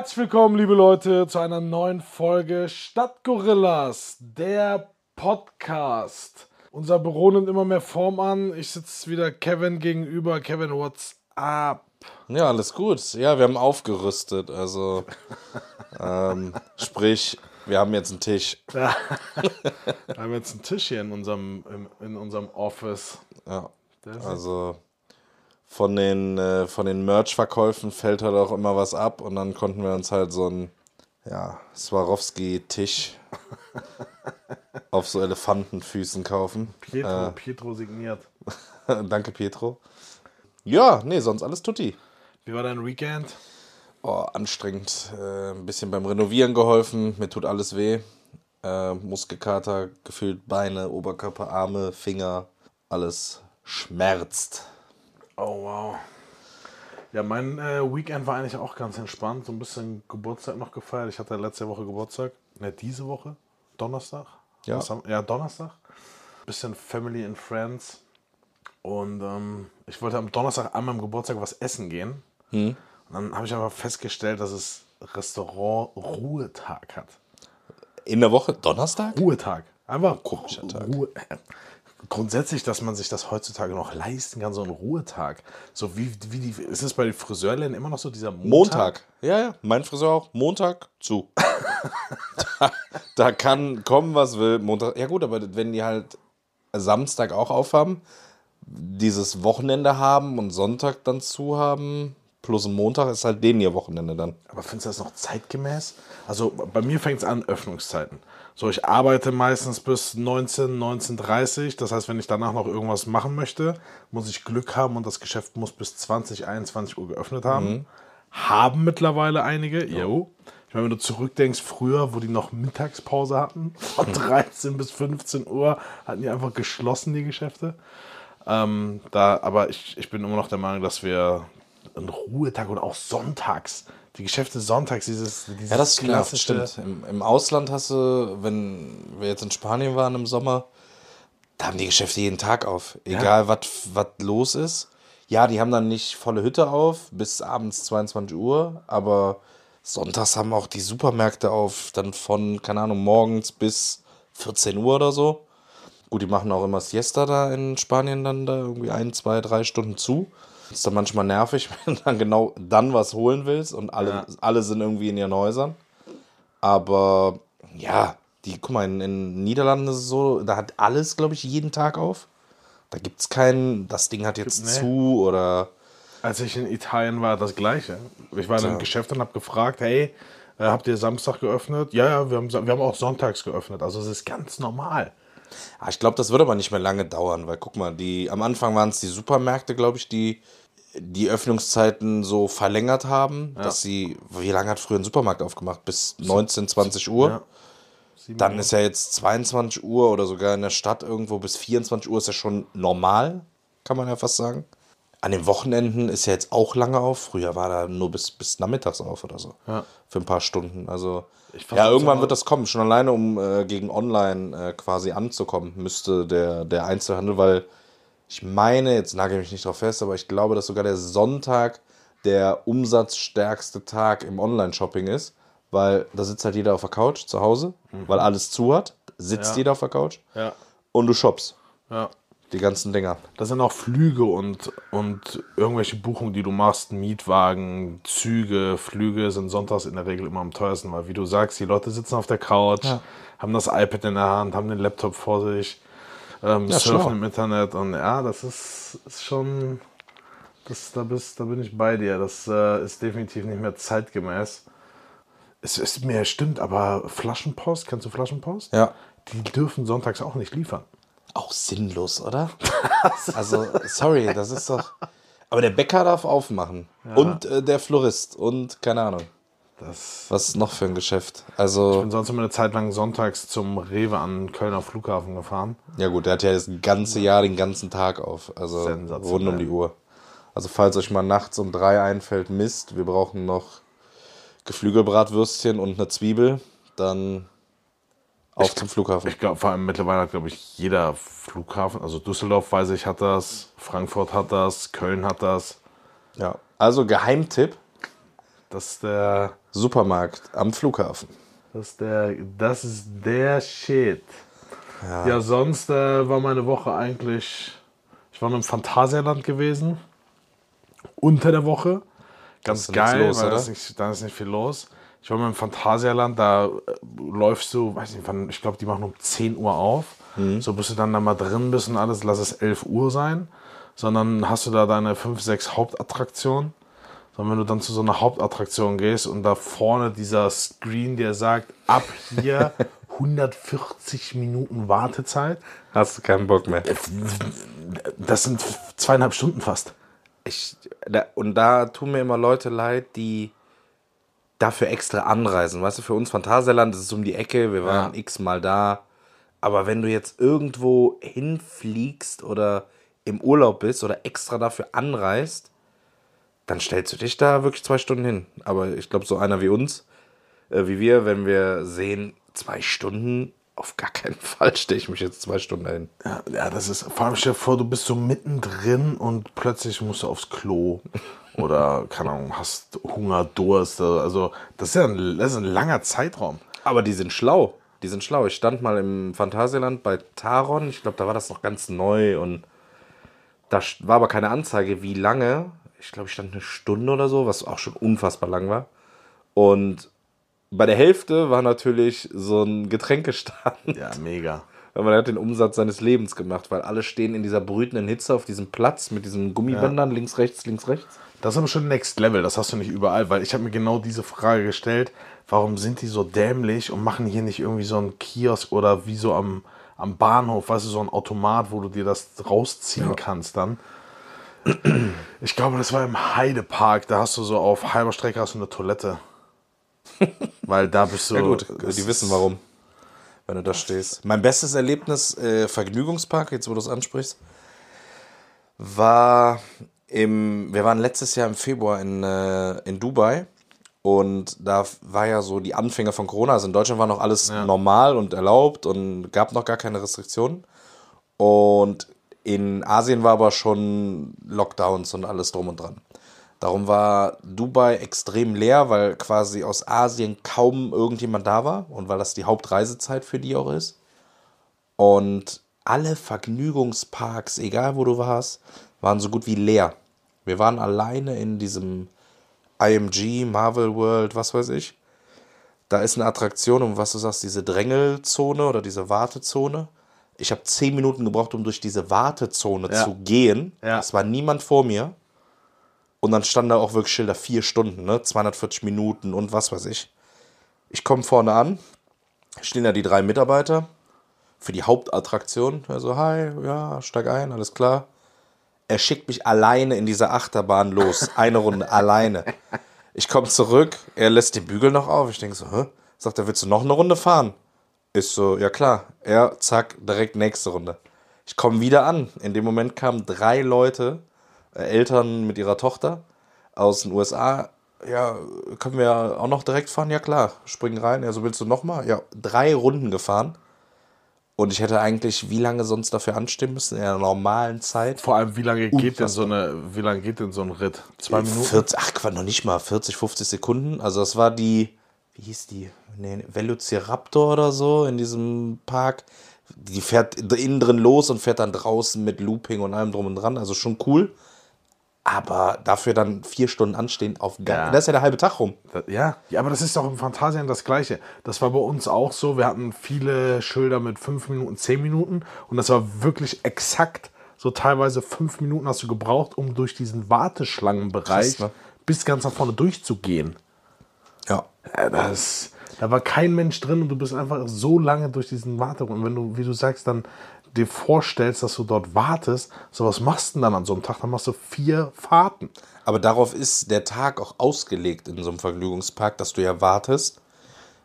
Herzlich willkommen, liebe Leute, zu einer neuen Folge Stadtgorillas, der Podcast. Unser Büro nimmt immer mehr Form an. Ich sitze wieder Kevin gegenüber. Kevin, what's up? Ja, alles gut. Ja, wir haben aufgerüstet. Also, ähm, sprich, wir haben jetzt einen Tisch. Wir haben jetzt einen Tisch hier in unserem, in, in unserem Office. Ja. Also von den, äh, von den Merch-Verkäufen fällt halt auch immer was ab und dann konnten wir uns halt so einen ja, Swarovski-Tisch auf so Elefantenfüßen kaufen. Pietro, Äh, Pietro signiert. danke, Pietro. Ja, nee, sonst alles tutti. Wie war dein Weekend? Oh, anstrengend. Äh, ein bisschen beim Renovieren geholfen. Mir tut alles weh. Äh, Muskelkater, gefühlt Beine, Oberkörper, Arme, Finger. Alles schmerzt. Oh, wow. Ja, mein äh, Weekend war eigentlich auch ganz entspannt. So ein bisschen Geburtstag noch gefeiert. Ich hatte letzte Woche Geburtstag. Ne, diese Woche. Donnerstag. Ja. Haben- ja, Donnerstag. Bisschen Family and Friends. Und ähm, ich wollte am Donnerstag an meinem Geburtstag was essen gehen. Und dann habe ich aber festgestellt, dass es Restaurant Ruhetag hat. In der Woche? Donnerstag? Ruhetag. Einfach Komischer Tag. Ruhe. Grundsätzlich, dass man sich das heutzutage noch leisten kann, so ein Ruhetag. So wie, wie die, ist es bei den Friseurläden immer noch so dieser Montag? Montag. Ja, ja. Mein Friseur auch. Montag zu. da, da kann kommen, was will. Montag. Ja, gut, aber wenn die halt Samstag auch aufhaben, dieses Wochenende haben und Sonntag dann zu haben, plus ein Montag ist halt denen ihr Wochenende dann. Aber findest du das noch zeitgemäß? Also bei mir fängt es an, Öffnungszeiten. So, ich arbeite meistens bis 19, 19.30 Das heißt, wenn ich danach noch irgendwas machen möchte, muss ich Glück haben und das Geschäft muss bis 20, 21 Uhr geöffnet haben. Haben mittlerweile einige, jo. Ich meine, wenn du zurückdenkst, früher, wo die noch Mittagspause hatten, von 13 bis 15 Uhr, hatten die einfach geschlossen, die Geschäfte. Ähm, da, aber ich, ich bin immer noch der Meinung, dass wir einen Ruhetag und auch sonntags, die Geschäfte sonntags, dieses, dieses Ja, das klassische- stimmt. Im, Im Ausland hast du, wenn wir jetzt in Spanien waren im Sommer, da haben die Geschäfte jeden Tag auf. Egal, was was los ist. Ja, die haben dann nicht volle Hütte auf bis abends 22 Uhr, aber sonntags haben auch die Supermärkte auf, dann von, keine Ahnung, morgens bis 14 Uhr oder so. Gut, die machen auch immer Siesta da in Spanien dann da irgendwie ein, zwei, drei Stunden zu. Ist dann manchmal nervig, wenn du dann genau dann was holen willst und alle, Ja. alle sind irgendwie in ihren Häusern. Aber ja, die, guck mal, in, in Niederlanden ist es so, da hat alles, glaube ich, jeden Tag auf. Da gibt es keinen, das Ding hat jetzt Nee. zu oder. Als ich in Italien war, das Gleiche. Ich war in einem Ja. Geschäft und habe gefragt, hey, äh, habt ihr Samstag geöffnet? Ja, ja, wir haben, wir haben auch sonntags geöffnet. Also es ist ganz normal. Ah, ich glaube, das wird aber nicht mehr lange dauern, weil guck mal, die, am Anfang waren es die Supermärkte, glaube ich, die die Öffnungszeiten so verlängert haben, dass sie, wie lange hat früher ein Supermarkt aufgemacht? Bis 19, 20 Uhr. Ja. Dann ist ja jetzt 22 Uhr oder sogar in der Stadt irgendwo bis 24 Uhr ist ja schon normal, kann man ja fast sagen. An den Wochenenden ist ja jetzt auch lange auf. Früher war da nur bis, bis nachmittags auf oder so. Ja. Für ein paar Stunden. Also, ja, irgendwann wird das kommen. Schon alleine, um äh, gegen online äh, quasi anzukommen, müsste der, der Einzelhandel, weil ich meine, jetzt nagel mich nicht drauf fest, aber ich glaube, dass sogar der Sonntag der umsatzstärkste Tag im Online-Shopping ist, weil da sitzt halt jeder auf der Couch zu Hause, weil alles zu hat, sitzt Ja. jeder auf der Couch ja, und du shoppst ja. die ganzen Dinger. Das sind auch Flüge und, und irgendwelche Buchungen, die du machst, Mietwagen, Züge, Flüge sind sonntags in der Regel immer am teuersten, weil wie du sagst, die Leute sitzen auf der Couch, haben das iPad in der Hand, haben den Laptop vor sich, ähm, Ja, surfen schlau. im Internet und ja, das ist, ist schon, das, da, bist, da bin ich bei dir. Das äh, ist definitiv nicht mehr zeitgemäß. Es ist mir stimmt, aber Flaschenpost, kennst du Flaschenpost? Ja. Die dürfen sonntags auch nicht liefern. Auch sinnlos, oder? also, sorry, das ist doch. Aber der Bäcker darf aufmachen. Und äh, der Florist. Und keine Ahnung. Das Was ist noch für ein Geschäft? Ich Also, bin sonst immer eine Zeit lang sonntags zum Rewe an Kölner Flughafen gefahren. ja gut, der hat ja das ganze Jahr den ganzen Tag auf. Also rund um die Uhr. Also falls euch mal nachts um drei einfällt, Mist, wir brauchen noch Geflügelbratwürstchen und eine Zwiebel, dann auf zum Flughafen. Ich glaube, vor allem mittlerweile hat, glaube ich, jeder Flughafen, also Düsseldorf, weiß ich, hat das, Frankfurt hat das, Köln hat das. Ja. Also Geheimtipp, Das ist der. Supermarkt am Flughafen. Das ist der. Das ist der Shit. Ja, sonst äh, war meine Woche eigentlich. Ich war im Phantasialand gewesen. Unter der Woche. Ganz da geil, los, weil da ist, nicht, da ist nicht viel los. Ich war mal im Phantasialand, da äh, läufst du, weiß nicht wann, ich glaube, die machen um 10 Uhr auf. Mhm. So bis du dann da mal drin bist und alles, lass es 11 Uhr sein. Sondern hast du da deine 5, 6 Hauptattraktionen. Sondern wenn du dann zu so einer Hauptattraktion gehst und da vorne dieser Screen, der sagt, ab hier 140 Minuten Wartezeit, Hast du keinen Bock mehr? das sind zweieinhalb Stunden fast. Ich, da, und da tun mir immer Leute leid, die dafür extra anreisen. Weißt du, für uns Phantasialand ist es um die Ecke, wir waren Ja. x-mal da. Aber wenn du jetzt irgendwo hinfliegst oder im Urlaub bist oder extra dafür anreist, dann stellst du dich da wirklich zwei Stunden hin. Aber ich glaube, so einer wie uns, äh, wie wir, wenn wir sehen, zwei Stunden, auf gar keinen Fall stehe ich mich jetzt zwei Stunden hin. Ja, ja, das ist, vor allem stell dir vor, du bist so mittendrin und plötzlich musst du aufs Klo. Oder, keine Ahnung, hast Hunger, Durst. Also, das ist ja ein, das ist ein langer Zeitraum. Aber die sind schlau. Die sind schlau. Ich stand mal im Phantasialand bei Taron. Ich glaube, da war das noch ganz neu und da war aber keine Anzeige, wie lange. Ich glaube, ich stand eine Stunde oder so, was auch schon unfassbar lang war. Und bei der Hälfte war natürlich so ein Getränkestand. Ja, mega. Aber man hat den Umsatz seines Lebens gemacht, weil alle stehen in dieser brütenden Hitze auf diesem Platz mit diesen Gummibändern, links, rechts, links, rechts. Das ist aber schon Next Level, das hast du nicht überall, weil ich habe mir genau diese Frage gestellt, warum sind die so dämlich und machen hier nicht irgendwie so einen Kiosk oder wie so am, am Bahnhof, weißt du, so ein Automat, wo du dir das rausziehen kannst dann. Ich glaube, das war im Heidepark, da hast du so auf halber Strecke hast du eine Toilette. Weil da bist du. Ja gut, die wissen warum, wenn du da stehst. Mein bestes Erlebnis, äh, Vergnügungspark, jetzt wo du es ansprichst, war im, wir waren letztes Jahr im Februar in, äh, in Dubai und da war ja so die Anfänge von Corona. Also in Deutschland war noch alles normal und erlaubt und gab noch gar keine Restriktionen. Und in Asien war aber schon Lockdowns und alles drum und dran. Darum war Dubai extrem leer, weil quasi aus Asien kaum irgendjemand da war und weil das die Hauptreisezeit für die auch ist. Und alle Vergnügungsparks, egal wo du warst, waren so gut wie leer. Wir waren alleine in diesem IMG, Marvel World, was weiß ich. Da ist eine Attraktion, um was du sagst, diese Drängelzone oder diese Wartezone. Ich habe zehn Minuten gebraucht, um durch diese Wartezone Ja. zu gehen. Ja. Es war niemand vor mir. Und dann stand da auch wirklich Schilder, vier Stunden, ne? 240 Minuten und was weiß ich. Ich komme vorne an, stehen da die drei Mitarbeiter für die Hauptattraktion. Also, hi, ja, steig ein, alles klar. Er schickt mich alleine in diese Achterbahn los. Eine Runde, alleine. Ich komme zurück, er lässt den Bügel noch auf. Ich denke so, hä? Sagt er, willst du noch eine Runde fahren? Ist so, ja klar. Er, zack, direkt nächste Runde. Ich komme wieder an. In dem Moment kamen drei Leute, äh, Eltern mit ihrer Tochter aus den USA. Ja, können wir auch noch direkt fahren? Ja klar. Springen rein. Ja, so willst du noch mal? Ja, drei Runden gefahren. Und ich hätte eigentlich wie lange sonst dafür anstehen müssen in der normalen Zeit? Vor allem, wie lange geht denn so eine, wie lange geht denn so ein Ritt? Zwei Minuten? 40, ach noch nicht mal 40, 50 Sekunden. Also das war die, wie hieß die? Nee, Velociraptor oder so in diesem Park. Die fährt innen drin los und fährt dann draußen mit Looping und allem drum und dran. Also schon cool. Aber dafür dann vier Stunden anstehen auf gar Ja. Da ist ja der halbe Tag rum. Ja, ja, aber das ist doch im Phantasialand das Gleiche. Das war bei uns auch so. Wir hatten viele Schilder mit fünf Minuten, zehn Minuten und das war wirklich exakt so teilweise fünf Minuten hast du gebraucht, um durch diesen Warteschlangenbereich Krass, ne? bis ganz nach vorne durchzugehen. Ja. Ja, das, da war kein Mensch drin und du bist einfach so lange durch diesen Warteraum. Und wenn du, wie du sagst, dann dir vorstellst, dass du dort wartest, so was machst du denn dann an so einem Tag? Dann machst du vier Fahrten. Aber darauf ist der Tag auch ausgelegt in so einem Vergnügungspark, dass du ja wartest.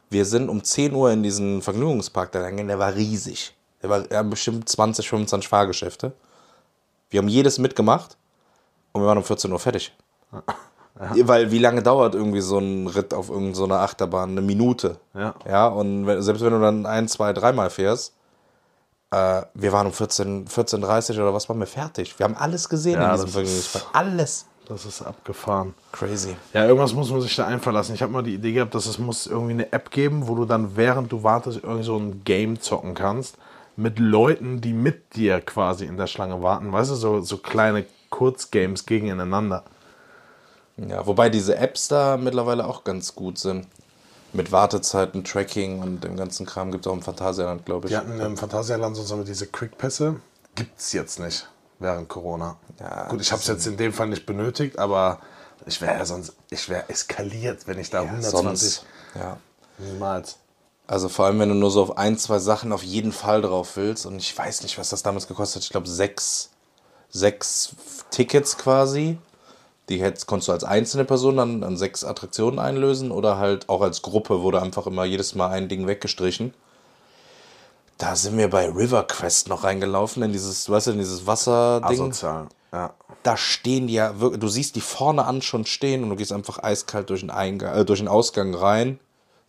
Wir sind um 10 Uhr in diesen Vergnügungspark da gegangen, der war riesig. Der war ja, bestimmt 20, 25 Fahrgeschäfte. Wir haben jedes mitgemacht und wir waren um 14 Uhr fertig. Weil wie lange dauert irgendwie so ein Ritt auf irgendeiner Achterbahn? Eine Minute. Ja. Ja, und selbst wenn du dann ein, zwei, dreimal fährst, äh, wir waren um 14, 14.30 oder was waren wir fertig. Wir haben alles gesehen Ja, in diesem Vergnügungspark. Alles. Das ist abgefahren. Crazy. Ja, irgendwas muss man sich da einfallen lassen. Ich habe mal die Idee gehabt, dass es muss irgendwie eine App geben, wo du dann während du wartest irgendwie so ein Game zocken kannst mit Leuten, die mit dir quasi in der Schlange warten. Weißt du, so, so kleine Kurzgames gegeneinander. Ja, wobei diese Apps da mittlerweile auch ganz gut sind. Mit Wartezeiten, Tracking und dem ganzen Kram gibt es auch im Phantasialand, glaube ich. Wir hatten im Phantasialand so diese Quickpässe. Gibt es jetzt nicht während Corona. Ja, Gut, ich habe es jetzt in dem Fall nicht benötigt, aber ich wäre ja sonst, ich wäre eskaliert, wenn ich da 120 Sonst, ja. niemals. Also vor allem, wenn du nur so auf ein, zwei Sachen auf jeden Fall drauf willst. Und ich weiß nicht, was das damals gekostet hat. Ich glaube, sechs, sechs Tickets quasi. Die hättest, konntest du als einzelne Person dann an sechs Attraktionen einlösen oder halt auch als Gruppe wurde einfach immer jedes Mal ein Ding weggestrichen. Da sind wir bei River Quest noch reingelaufen, in dieses, weißt du, in dieses Wasserding. Asozial. Ja. Da stehen die ja wirklich, du siehst die vorne an schon stehen und du gehst einfach eiskalt durch den, Eingang, äh, durch den Ausgang rein,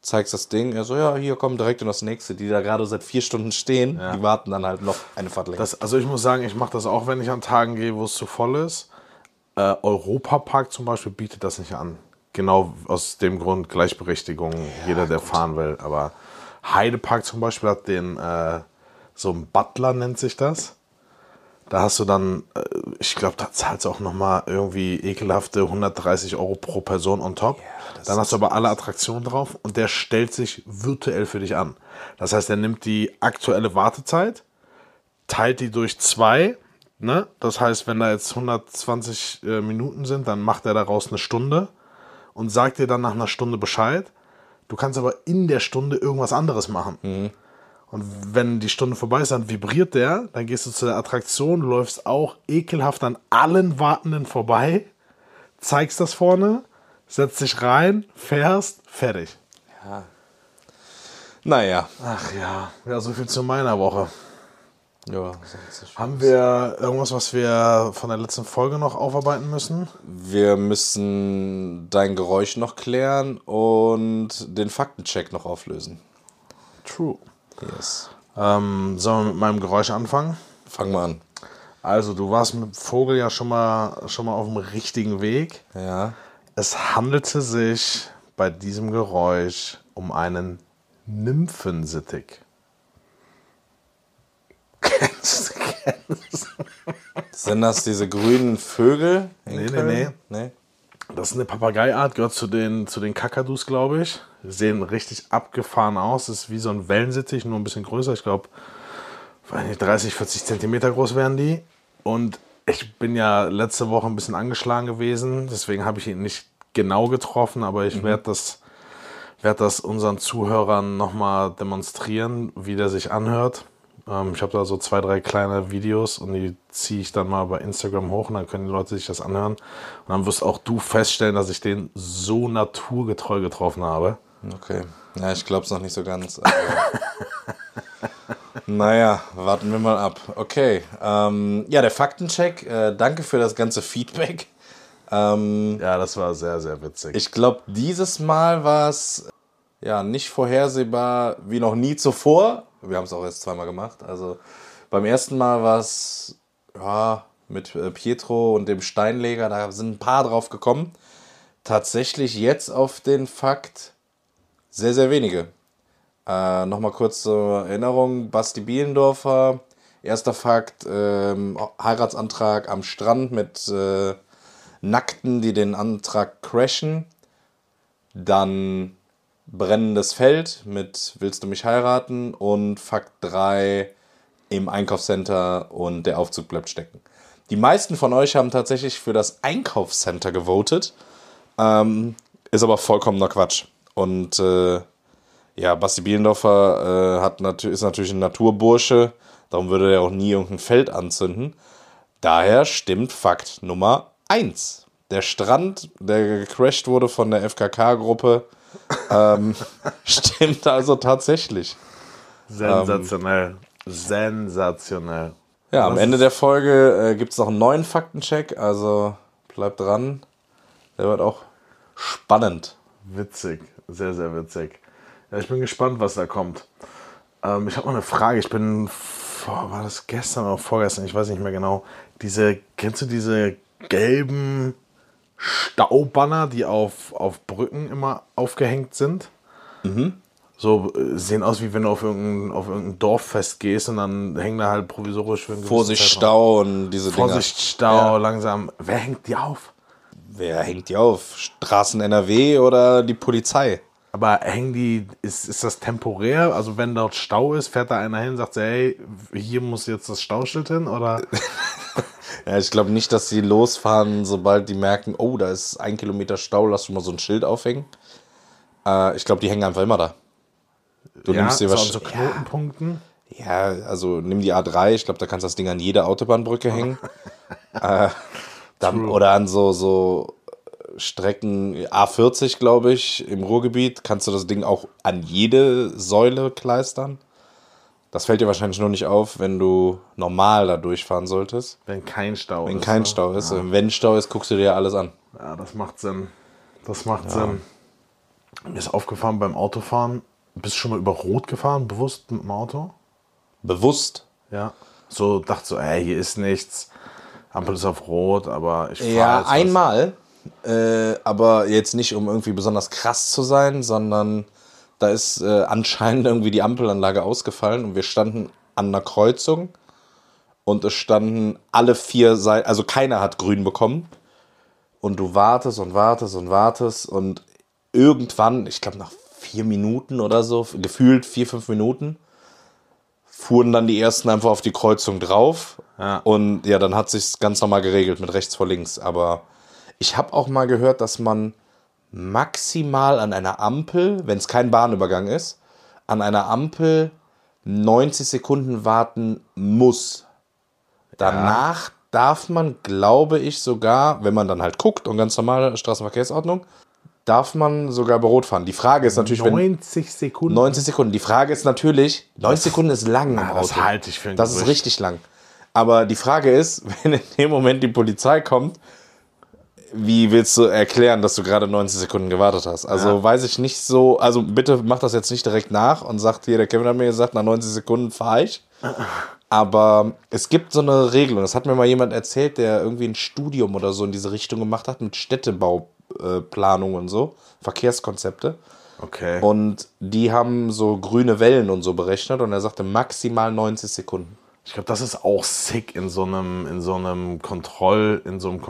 zeigst das Ding, er so, ja, hier komm direkt in das nächste. Die da gerade seit vier Stunden stehen, die warten dann halt noch eine Fahrt länger. Das, also ich muss sagen, ich mache das auch, wenn ich an Tagen gehe, wo es zu voll ist. Äh, Europapark zum Beispiel bietet das nicht an. Genau aus dem Grund Gleichberechtigung, jeder, der fahren will. Aber Heidepark zum Beispiel hat den, äh, so ein Butler nennt sich das. Da hast du dann, äh, ich glaube, da zahlst du auch nochmal irgendwie ekelhafte 130 Euro pro Person on top. dann hast du aber alle Attraktionen drauf und der stellt sich virtuell für dich an. Das heißt, er nimmt die aktuelle Wartezeit, teilt die durch zwei. Ne? Das heißt, wenn da jetzt 120 äh, Minuten sind, dann macht er daraus eine Stunde und sagt dir dann nach einer Stunde Bescheid. Du kannst aber in der Stunde irgendwas anderes machen. Und wenn die Stunde vorbei ist, dann vibriert der, dann gehst du zu der Attraktion, läufst auch ekelhaft an allen Wartenden vorbei, zeigst das vorne, setzt dich rein, fährst, fertig. naja. Ach ja, ja, so viel zu meiner Woche. Ja, Haben wir irgendwas, was wir von der letzten Folge noch aufarbeiten müssen? Wir müssen dein Geräusch noch klären und den Faktencheck noch auflösen. True. Yes. Ähm, sollen wir mit meinem Geräusch anfangen? Fang mal an. Also, du warst mit dem Vogel ja schon mal, schon mal auf dem richtigen Weg. Ja. Es handelte sich bei diesem Geräusch um einen Nymphensittich. Kennst? Kennst? Sind das diese grünen Vögel? Nee, nee, Köln? nee. Das ist eine Papageiart, gehört zu den, zu den Kakadus, glaube ich. Sehen richtig abgefahren aus. ist wie so ein Wellensittich, nur ein bisschen größer. Ich glaube, 30, 40 Zentimeter groß wären die. Und ich bin ja letzte Woche ein bisschen angeschlagen gewesen. Deswegen habe ich ihn nicht genau getroffen, aber ich werde das, werd das unseren Zuhörern nochmal demonstrieren, wie der sich anhört. Ähm, ich habe da so zwei, drei kleine Videos und die ziehe ich dann mal bei Instagram hoch und dann können die Leute sich das anhören. Und dann wirst auch du feststellen, dass ich den so naturgetreu getroffen habe. Okay. Ja, ich glaube es noch nicht so ganz. naja, warten wir mal ab. Okay. Ähm, ja, der Faktencheck. Äh, danke für das ganze Feedback. Ähm, Ja, das war sehr, sehr witzig. ich glaube, dieses Mal war es ja nicht vorhersehbar wie noch nie zuvor. Wir haben es auch erst zweimal gemacht. Also beim ersten Mal war es ja, mit äh, Pietro und dem Steinleger, da sind ein paar drauf gekommen. Tatsächlich jetzt auf den Fakt sehr, sehr wenige. Äh, Nochmal kurz zur Erinnerung: Basti Bielendorfer, erster Fakt, ähm, Heiratsantrag am Strand mit äh, Nackten, die den Antrag crashen. Dann brennendes Feld mit Willst du mich heiraten? Und Fakt 3 im Einkaufscenter und der Aufzug bleibt stecken. Die meisten von euch haben tatsächlich für das Einkaufscenter gewotet. Ähm, ist aber vollkommener Quatsch. Und äh, ja, Basti Bielendorfer äh, hat natü ist natürlich ein Naturbursche. Darum würde er auch nie irgendein Feld anzünden. Daher stimmt Fakt Nummer 1. Der Strand, der gecrashed wurde von der FKK-Gruppe, ähm, stimmt also tatsächlich. Sensationell. Sensationell. Ja, am Was Ende der Folge äh, gibt es noch einen neuen Faktencheck, also bleibt dran. Der wird auch spannend. Witzig. Sehr, sehr witzig. Ja, ich bin gespannt, was da kommt. Ähm, ich habe mal eine Frage. Ich bin, vor, war das gestern oder vorgestern? Ich weiß nicht mehr genau. Diese, kennst du diese gelben Staubanner, die auf, auf Brücken immer aufgehängt sind. Mhm. So äh, sehen aus, wie wenn du auf irgendein, auf irgendein Dorffest gehst und dann hängen da halt provisorisch Vorsicht, Zeitraum. Stau und diese Vorsicht, Stau, langsam. Wer hängt die auf? Wer hängt die auf? Straßen NRW oder die Polizei? Aber hängen die, ist, ist das temporär? Also wenn dort Stau ist, fährt da einer hin und sagt, hey, hier muss jetzt das Stauschild hin? Oder Ja, ich glaube nicht, dass sie losfahren, sobald die merken, oh, da ist ein Kilometer Stau, lass schon mal so ein Schild aufhängen. Äh, ich glaube, die hängen einfach immer da. Du ja, nimmst dir was. so Knotenpunkten? Ja, also nimm die A3, ich glaube, da kannst du das Ding an jeder Autobahnbrücke hängen. äh, dann, oder an so, so Strecken A40, glaube ich, im Ruhrgebiet, kannst du das Ding auch an jede Säule kleistern. Das fällt dir wahrscheinlich nur nicht auf, wenn du normal da durchfahren solltest. Wenn kein Stau Wenn ist. kein ne? Stau ist. Wenn Stau ist, guckst du dir alles an. Ja, das macht Sinn. Das macht Sinn. Mir ist aufgefallen beim Autofahren, bist du schon mal über Rot gefahren, bewusst mit dem Auto? Bewusst. Ja. So dachte so, ey, hier ist nichts. Ampel ist auf Rot, aber ich fahre Ja, jetzt was. Äh, aber jetzt nicht, um irgendwie besonders krass zu sein, sondern da ist äh, anscheinend irgendwie die Ampelanlage ausgefallen und wir standen an einer Kreuzung und es standen alle vier Seiten, also keiner hat grün bekommen. Und du wartest und wartest und wartest und irgendwann, ich glaube nach vier Minuten oder so, gefühlt vier, fünf Minuten, fuhren dann die ersten einfach auf die Kreuzung drauf. Ja. Und ja, dann hat sich's ganz normal geregelt mit rechts vor links. Aber ich habe auch mal gehört, dass man maximal an einer Ampel, wenn es kein Bahnübergang ist, an einer Ampel 90 Sekunden warten muss. Danach darf man, glaube ich, sogar, wenn man dann halt guckt und ganz normale Straßenverkehrsordnung, darf man sogar bei Rot fahren. Die Frage ist natürlich, wenn 90 Sekunden. 90 Sekunden. Die Frage ist natürlich, 90 Sekunden ist lang Ah, das halte ich für ein Das ist Gerücht. richtig lang. Aber die Frage ist, wenn in dem Moment die Polizei kommt, wie willst du erklären, dass du gerade 90 Sekunden gewartet hast? Also weiß ich nicht so, also bitte mach das jetzt nicht direkt nach und sagt hier, der Kevin hat mir gesagt, nach 90 Sekunden fahre ich. Aber es gibt so eine Regelung, das hat mir mal jemand erzählt, der irgendwie ein Studium oder so in diese Richtung gemacht hat mit Städtebauplanung und so, Verkehrskonzepte. Okay. Und die haben so grüne Wellen und so berechnet und er sagte maximal 90 Sekunden. Ich glaube, das ist auch sick in so einem, in so einem Kontroll, in so einem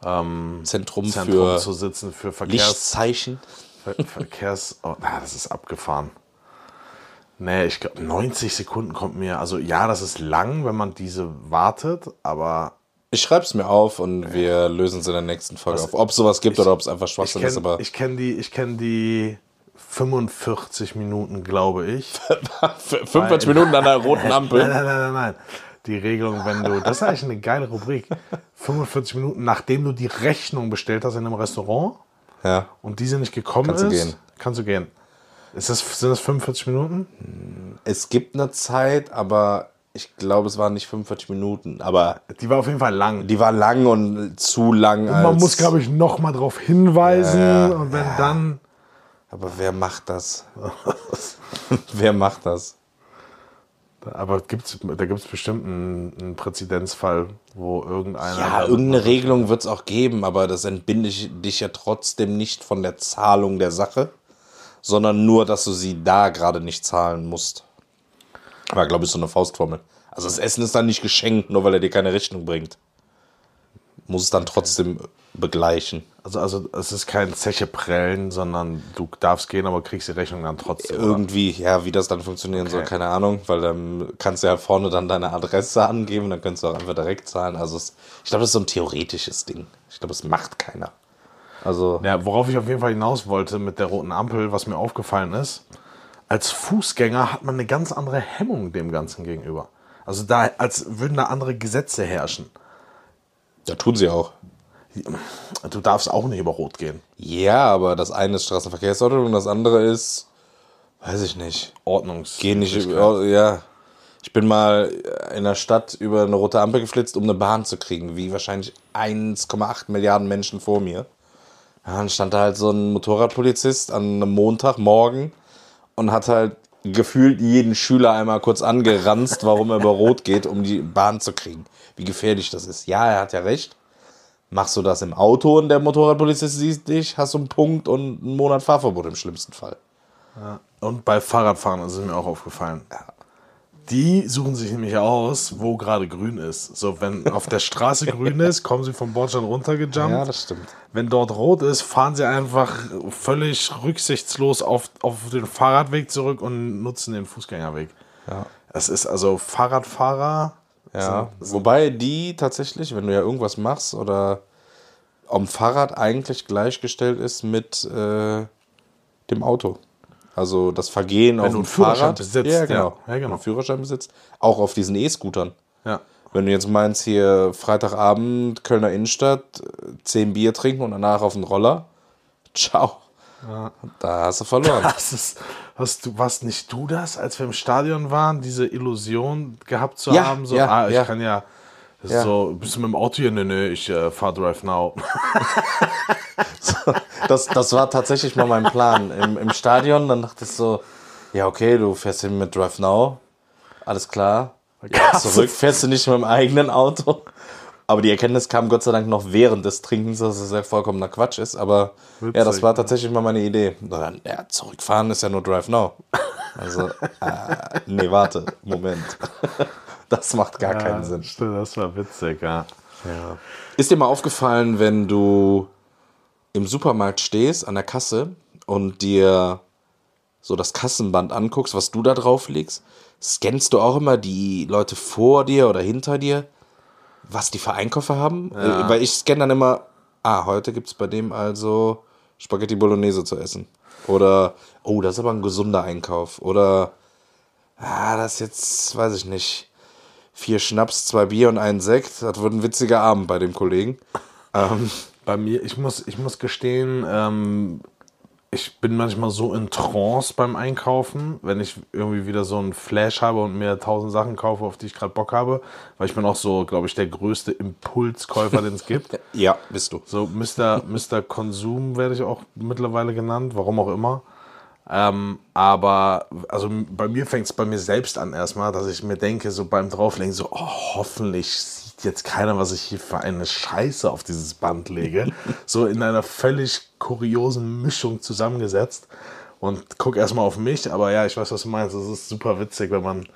Kontrollzentrum Zentrum für zu sitzen für Verkehrs, Lichtzeichen. Ver Verkehrs. Oh, na, das ist abgefahren. Nee, ich glaube, 90 Sekunden kommt mir. Also ja, das ist lang, wenn man diese wartet, aber Ich schreib's mir auf und wir lösen es in der nächsten Folge auf. Ob es sowas gibt oder ob es einfach ich Schwachsinn ist, kenne aber kenn die, ich kenn die 45 Minuten, glaube ich. 45 Minuten an der roten Nein, Ampel. nein, nein, nein, nein. Die Regelung, wenn du, das ist eigentlich eine geile Rubrik. 45 Minuten, nachdem du die Rechnung bestellt hast in einem Restaurant Ja. und diese nicht gekommen Kannst du ist, gehen. kannst du gehen. Ist das, sind das 45 Minuten? Es gibt eine Zeit, aber ich glaube, es waren nicht 45 Minuten. Aber Die war auf jeden Fall lang. die war lang und zu lang. Man als- muss, glaube ich, noch mal darauf hinweisen Ja, ja. und wenn dann. Aber wer macht das? wer macht das? Aber gibt's, da gibt es bestimmt einen, einen Präzedenzfall, wo irgendeiner. Ja, irgendeine Regelung wird es auch geben, aber das entbinde ich dich ja trotzdem nicht von der Zahlung der Sache, sondern nur, dass du sie da gerade nicht zahlen musst. Aber glaube ich, so eine Faustformel. Also das Essen ist dann nicht geschenkt, nur weil er dir keine Rechnung bringt. Muss es dann trotzdem begleichen. Also, also es ist kein Zeche prellen, sondern du darfst gehen, aber kriegst die Rechnung dann trotzdem. oder? Irgendwie, ja, wie das dann funktionieren soll, keine Ahnung, weil dann kannst du ja vorne dann deine Adresse angeben, dann kannst du auch einfach direkt zahlen. Also es, ich glaube, das ist so ein theoretisches Ding. Ich glaube, es macht keiner. Also, Ja, worauf ich auf jeden Fall hinaus wollte mit der roten Ampel, was mir aufgefallen ist, als Fußgänger hat man eine ganz andere Hemmung dem Ganzen gegenüber. Also da, als würden da andere Gesetze herrschen. da tun sie auch. Du darfst auch nicht über Rot gehen. Ja, aber das eine ist Straßenverkehrsordnung und das andere ist, weiß ich nicht. Ordnungs. Geh nicht, über- ja. Ich bin mal in der Stadt über eine rote Ampel geflitzt, um eine Bahn zu kriegen, wie wahrscheinlich 1,8 Milliarden Menschen vor mir. Ja, dann stand da halt so ein Motorradpolizist an einem Montagmorgen und hat halt gefühlt jeden Schüler einmal kurz angeranzt, warum er über Rot geht, um die Bahn zu kriegen. Wie gefährlich das ist. Ja, er hat ja recht. Machst du das im Auto und der Motorradpolizist sieht dich, hast du einen Punkt und einen Monat Fahrverbot im schlimmsten Fall. Und bei Fahrradfahren ist es mir auch aufgefallen. Die suchen sich nämlich aus, wo gerade grün ist. So, wenn auf der Straße grün ist, kommen sie vom Bordstein runtergejumpt. Ja, das stimmt. Wenn dort rot ist, fahren sie einfach völlig rücksichtslos auf, auf den Fahrradweg zurück und nutzen den Fußgängerweg. Ja. Es ist also Fahrradfahrer. Ja, wobei die tatsächlich, wenn du ja irgendwas machst oder am Fahrrad eigentlich gleichgestellt ist mit äh, dem Auto. Also das Vergehen auf du dem Fahrrad. besitzt, ja, genau. ja. Ja, genau. Einen Führerschein besitzt. Auch auf diesen E-Scootern. Ja. Wenn du jetzt meinst, hier Freitagabend, Kölner Innenstadt, äh, 10 Bier trinken und danach auf den Roller, ciao. Da hast du verloren. Das ist, hast du, warst nicht du das, als wir im Stadion waren, diese Illusion gehabt zu Ja, haben? So, ja, ah, ich kann ja. Ja. So, bist du mit dem Auto hier? Nee, nee, ich äh, fahr Drive Now. Das, das war tatsächlich mal mein Plan. Im, Im Stadion, dann dachte ich so, ja, okay, du fährst hin mit Drive Now. Alles klar. Ja, zurück fährst du nicht mit dem eigenen Auto. Aber die Erkenntnis kam Gott sei Dank noch während des Trinkens, dass es ja vollkommener Quatsch ist. Aber ja, das Witzig, war tatsächlich mal meine Idee. Dann, ja, zurückfahren ist ja nur Drive Now. Also, äh, nee, warte, Moment. Das macht gar keinen Sinn. Stimmt, das war witzig, ja. Ist dir mal aufgefallen, wenn du im Supermarkt stehst an der Kasse und dir so das Kassenband anguckst, was du da drauf legst, scannst du auch immer die Leute vor dir oder hinter dir, was die für Einkäufe haben? Äh, Weil ich scanne dann immer, ah, heute gibt es bei dem also Spaghetti Bolognese zu essen. Oder, oh, das ist aber ein gesunder Einkauf. Oder, ah, das ist jetzt, weiß ich nicht, vier Schnaps, zwei Bier und einen Sekt. Das wird ein witziger Abend bei dem Kollegen. Ähm, Bei mir, ich muss, ich muss gestehen, ähm, ich bin manchmal so in Trance beim Einkaufen, wenn ich irgendwie wieder so einen Flash habe und mir tausend Sachen kaufe, auf die ich gerade Bock habe, weil ich bin auch so, glaube ich, der größte Impulskäufer, den es gibt. ja, bist du. So Mr. Mr. Konsum werde ich auch mittlerweile genannt, warum auch immer. Ähm, aber also bei mir fängt es bei mir selbst an erstmal, dass ich mir denke, so beim Drauflegen, so, oh, hoffentlich jetzt keiner, was ich hier für eine Scheiße auf dieses Band lege. so in einer völlig kuriosen Mischung zusammengesetzt. Und guck erstmal auf mich, aber ja, ich weiß, was du meinst. Es ist super witzig, wenn man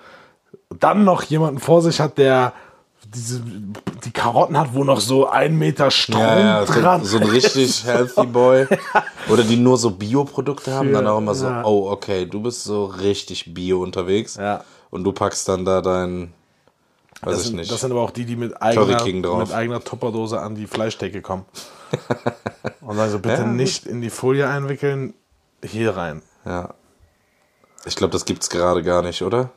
dann noch jemanden vor sich hat, der diese, die Karotten hat, wo noch so ein Meter Strom Ja, ja, dran so, so ein richtig healthy Boy. Oder die nur so Bioprodukte haben, dann auch immer so, Ja. oh, okay, du bist so richtig Bio unterwegs. Und du packst dann da dein, weiß Das sind, nicht. das sind aber auch die, die mit eigener, mit eigener Tupperdose an die Fleischtheke kommen. Und also bitte Ja, nicht in die Folie einwickeln, hier rein. ja. Ich glaube, das gibt's gerade gar nicht, oder?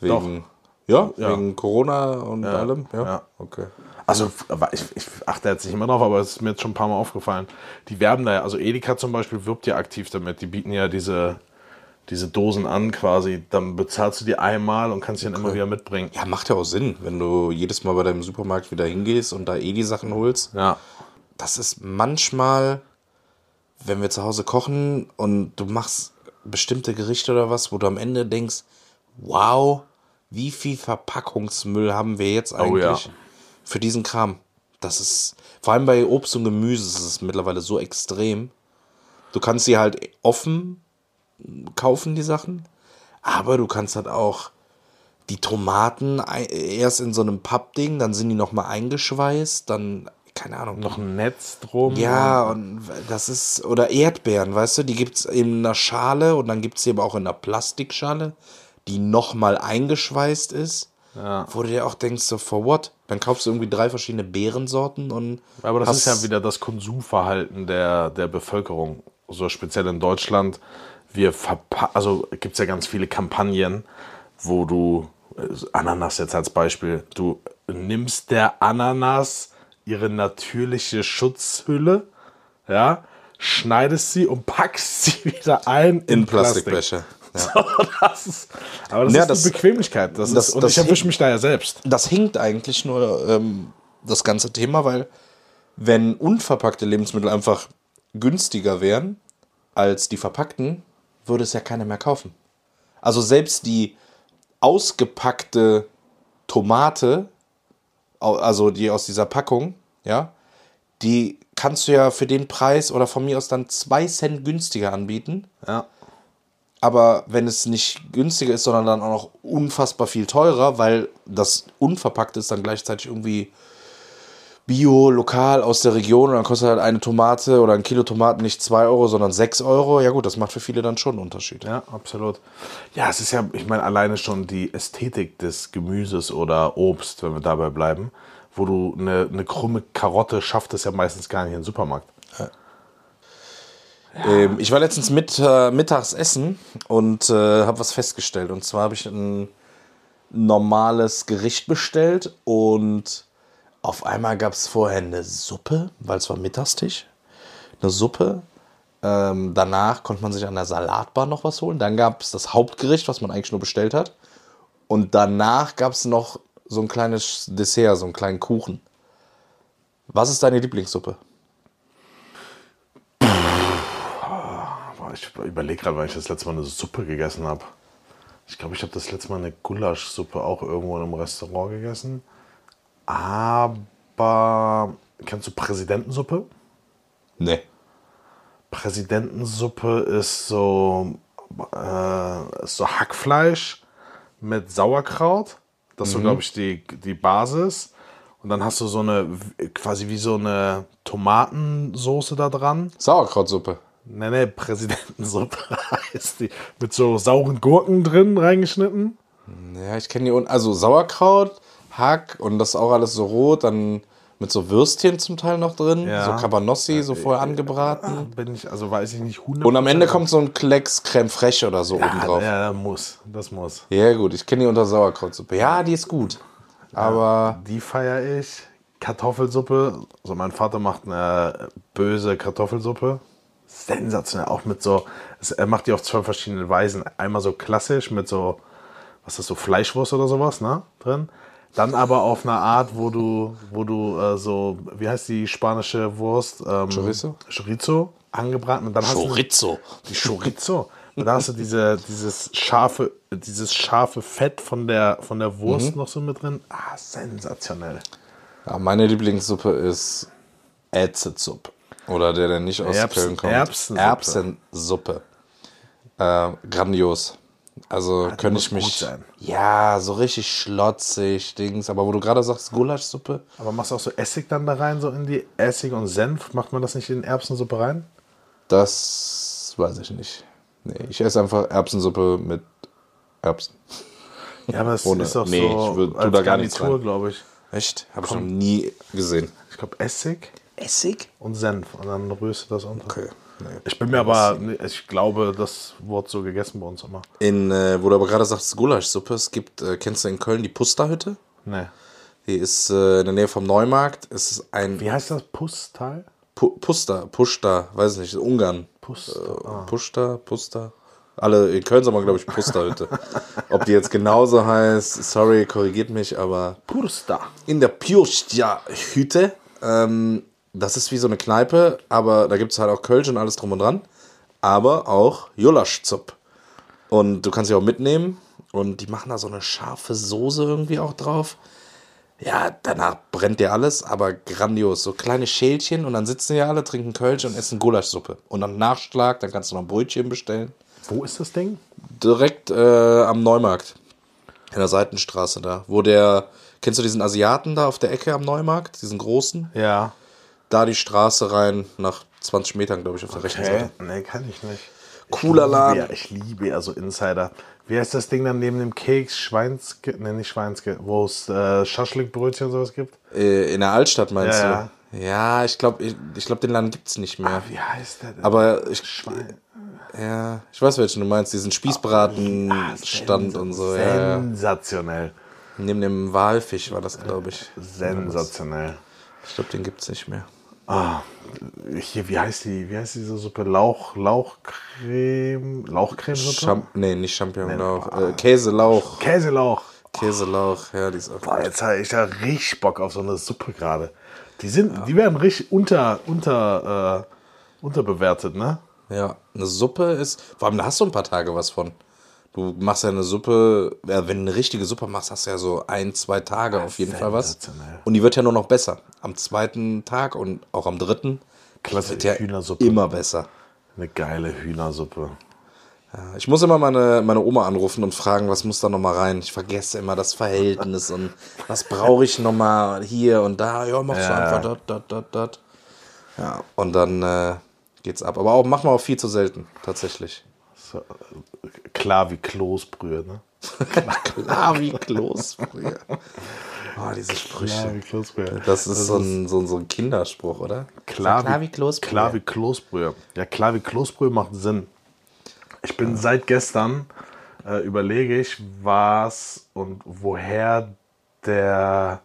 Wegen, ja, Ja. wegen Corona und allem? Ja. ja. Okay. Also aber ich, ich achte jetzt nicht immer drauf, aber es ist mir jetzt schon ein paar Mal aufgefallen. Die werben da ja, also Edeka zum Beispiel wirbt ja aktiv damit. Die bieten ja diese, diese Dosen an quasi. Dann bezahlst du die einmal und kannst sie dann immer wieder mitbringen. Ja, macht ja auch Sinn, wenn du jedes Mal bei deinem Supermarkt wieder hingehst und da eh die Sachen holst. Ja. das ist manchmal, wenn wir zu Hause kochen und du machst bestimmte Gerichte oder was, wo du am Ende denkst, wow, wie viel Verpackungsmüll haben wir jetzt eigentlich ja. für diesen Kram? Das ist, vor allem bei Obst und Gemüse ist es mittlerweile so extrem. Du kannst sie halt offen kaufen, die Sachen, aber du kannst halt auch die Tomaten erst in so einem Pappding, dann sind die nochmal eingeschweißt, dann, keine Ahnung, Noch ein Netz drum. ja, und das ist, oder Erdbeeren, weißt du, die gibt es in einer Schale und dann gibt es sie aber auch in einer Plastikschale, die nochmal eingeschweißt ist. Ja. Wo du dir auch denkst, so, for what? Dann kaufst du irgendwie drei verschiedene Beerensorten und. Aber das ist ja wieder das Konsumverhalten der, der Bevölkerung, so speziell in Deutschland. Wir verpa also gibt es ja ganz viele Kampagnen, wo du, äh, Ananas jetzt als Beispiel, du nimmst der Ananas ihre natürliche Schutzhülle, ja, schneidest sie und packst sie wieder ein in Plastik. Plastikbecher. Ja. So, das ist, aber das Ja, ist das- die Bequemlichkeit. Das das- ist, und ich erwische mich da ja selbst. Das hinkt eigentlich nur ähm, das ganze Thema, weil wenn unverpackte Lebensmittel einfach günstiger wären als die verpackten, würde es ja keiner mehr kaufen. Also selbst die ausgepackte Tomate, also die aus dieser Packung, ja, die kannst du ja für den Preis oder von mir aus dann zwei Cent günstiger anbieten. Ja. Aber wenn es nicht günstiger ist, sondern dann auch noch unfassbar viel teurer, weil das unverpackt ist, dann gleichzeitig irgendwie Bio, lokal aus der Region und dann kostet halt eine Tomate oder ein Kilo Tomaten nicht 2 Euro, sondern 6 Euro. Ja gut, das macht für viele dann schon einen Unterschied. Ja, absolut. Ja, es ist ja, ich meine, alleine schon die Ästhetik des Gemüses oder Obst, wenn wir dabei bleiben, wo du eine, eine krumme Karotte schafft es ja meistens gar nicht in den Supermarkt. Ähm, ich war letztens mit, äh, mittags essen und äh, habe was festgestellt. Und zwar habe ich ein normales Gericht bestellt und auf einmal gab es vorher eine Suppe, weil es war Mittagstisch. Eine Suppe. Ähm, danach konnte man sich an der Salatbar noch was holen. Dann gab es das Hauptgericht, was man eigentlich nur bestellt hat. Und danach gab es noch so ein kleines Dessert, so einen kleinen Kuchen. Was ist deine Lieblingssuppe? Ich überlege gerade, weil ich das letzte Mal eine Suppe gegessen habe. Ich glaube, ich habe das letzte Mal eine Gulaschsuppe auch irgendwo in einem Restaurant gegessen. Aber kennst du Präsidentensuppe? Nee. Präsidentensuppe ist so, äh, ist so Hackfleisch mit Sauerkraut. Das ist so, glaube ich, die, die Basis. Und dann hast du so eine, quasi wie so eine Tomatensoße da dran. Sauerkrautsuppe. Nee, nee, Präsidentensuppe heißt die. Mit so sauren Gurken drin reingeschnitten. Ja, ich kenne die. Also Sauerkraut, Hack und das auch alles so rot, dann mit so Würstchen zum Teil noch drin. Ja. So Cabanossi, so vorher angebraten. Bin ich, also weiß ich nicht 100 Und am Ende kommt so ein Klecks Creme Fraiche oder so oben ja, drauf. ja, das muss. Das muss. Ja, gut, ich kenne die unter Sauerkrautsuppe. Ja, die ist gut. Aber Die feiere ich. Kartoffelsuppe. Also mein Vater macht eine böse Kartoffelsuppe. Sensationell. Auch mit so, er macht die auf zwei verschiedene Weisen. Einmal so klassisch mit so, was ist das, so Fleischwurst oder sowas, ne? Drin. Dann aber auf eine Art, wo du, wo du äh, so, wie heißt die spanische Wurst? Ähm, Chorizo? Chorizo angebraten. Und dann hast du Chorizo. die Chorizo. Und da hast du diese, dieses, scharfe, dieses scharfe Fett von der, von der Wurst Mhm. noch so mit drin. Ah, sensationell. Ja, meine Lieblingssuppe ist Ätzesuppe. Oder der, der nicht aus Erbsen- Köln kommt. Erbsensuppe. Erbsensuppe. Äh, grandios. Also könnte muss ich mich. Ja, so richtig schlotzig, Dings. Aber wo du gerade sagst, Gulaschsuppe. Aber machst du auch so Essig dann da rein, so in die Essig und Senf? Macht man das nicht in Erbsensuppe rein? Das weiß ich nicht. Nee, ich esse einfach Erbsensuppe mit Erbsen. Ja, aber das Ohne- ist doch nee, so ich würd- tu als da gar nichts rein. glaube ich. Echt? Habe ich noch nie gesehen. Ich glaube Essig Essig? und Senf und dann rührst du das unter. Okay. Nee. Ich bin mir aber, ich glaube, das wurde so gegessen bei uns immer. In, äh, wo du aber gerade sagst, Gulaschsuppe, es gibt, äh, kennst du in Köln die Pusterhütte? Nee. Die ist äh, in der Nähe vom Neumarkt. Es ist ein Wie heißt das? Pusstal? Pu Puster, Puster, weiß nicht, Ungarn. Puster. Äh, Puster, Puster. Alle, in Köln sagen wir, glaube ich, Pusterhütte. Ob die jetzt genauso heißt, sorry, korrigiert mich, aber Pusta. in der Pjostja-Hütte, ähm, das ist wie so eine Kneipe, aber da gibt es halt auch Kölsch und alles drum und dran, aber auch Julaschzup. Und du kannst sie auch mitnehmen und die machen da so eine scharfe Soße irgendwie auch drauf. Ja, danach brennt dir alles, aber grandios. So kleine Schälchen und dann sitzen ja alle, trinken Kölsch und essen Gulaschsuppe. Und dann Nachschlag, dann kannst du noch ein Brötchen bestellen. Wo ist das Ding? Direkt äh, am Neumarkt. In der Seitenstraße da. Wo der, kennst du diesen Asiaten da auf der Ecke am Neumarkt? Diesen großen? Ja. Da die Straße rein, nach 20 Metern, glaube ich, auf der rechten Okay. Seite. Nee, kann ich nicht. Cooler ich Laden. Ja, ich liebe ja so Insider. Wie heißt das Ding dann neben dem Keks? Schweinske? Ne, nicht Schweinske. Wo es äh, Schaschlikbrötchen und sowas gibt? Äh, in der Altstadt meinst Ja, du? Ja, ich glaube, ich, ich glaub, den Laden gibt es nicht mehr. Wie heißt der denn? Aber ich, Schwein. ja, ich weiß, welchen du meinst, diesen Spießbratenstand und so. Ja, ja. Sensationell. Neben dem Walfisch war das, glaube ich. Sensationell. Ich glaube, den gibt es nicht mehr. Ah, hier, wie heißt die? Wie heißt diese Suppe? Lauch, Lauchcreme, Lauchcremesuppe? Champ nee, nicht Champignon-Lauch. Äh, Käselauch. Käselauch. Käselauch, ja, die ist auch Boah, jetzt habe ich da richtig Bock auf so eine Suppe gerade. Die sind, die werden richtig unter, unter, äh, unterbewertet, ne? Ja, eine Suppe ist. Vor allem, da hast du ein paar Tage was von. Du machst ja eine Suppe, ja, wenn du eine richtige Suppe machst, hast du ja so ein, zwei Tage auf jeden Fall was. Und die wird ja nur noch besser. Am zweiten Tag und auch am dritten Klasse ja Hühnersuppe. immer besser. Eine geile Hühnersuppe. Ich muss immer meine, meine Oma anrufen und fragen, was muss da nochmal rein. Ich vergesse immer das Verhältnis und was brauche ich nochmal hier und da. Ja, machst du Ja. einfach dat, dat, dat, dat. Ja, und dann äh, geht's ab. Aber auch machen wir auch viel zu selten, tatsächlich. So, äh, klar wie Kloßbrühe, ne? Klar wie Kloßbrühe. Oh, diese Sprüche. wie Kloßbrühe. Das ist so ein, so, ein, so ein Kinderspruch, oder? Klar, klar wie Kloßbrühe. Klar wie Kloßbrühe. Ja, klar wie Kloßbrühe macht Sinn. Ich bin seit gestern, äh, überlege ich, was und woher der,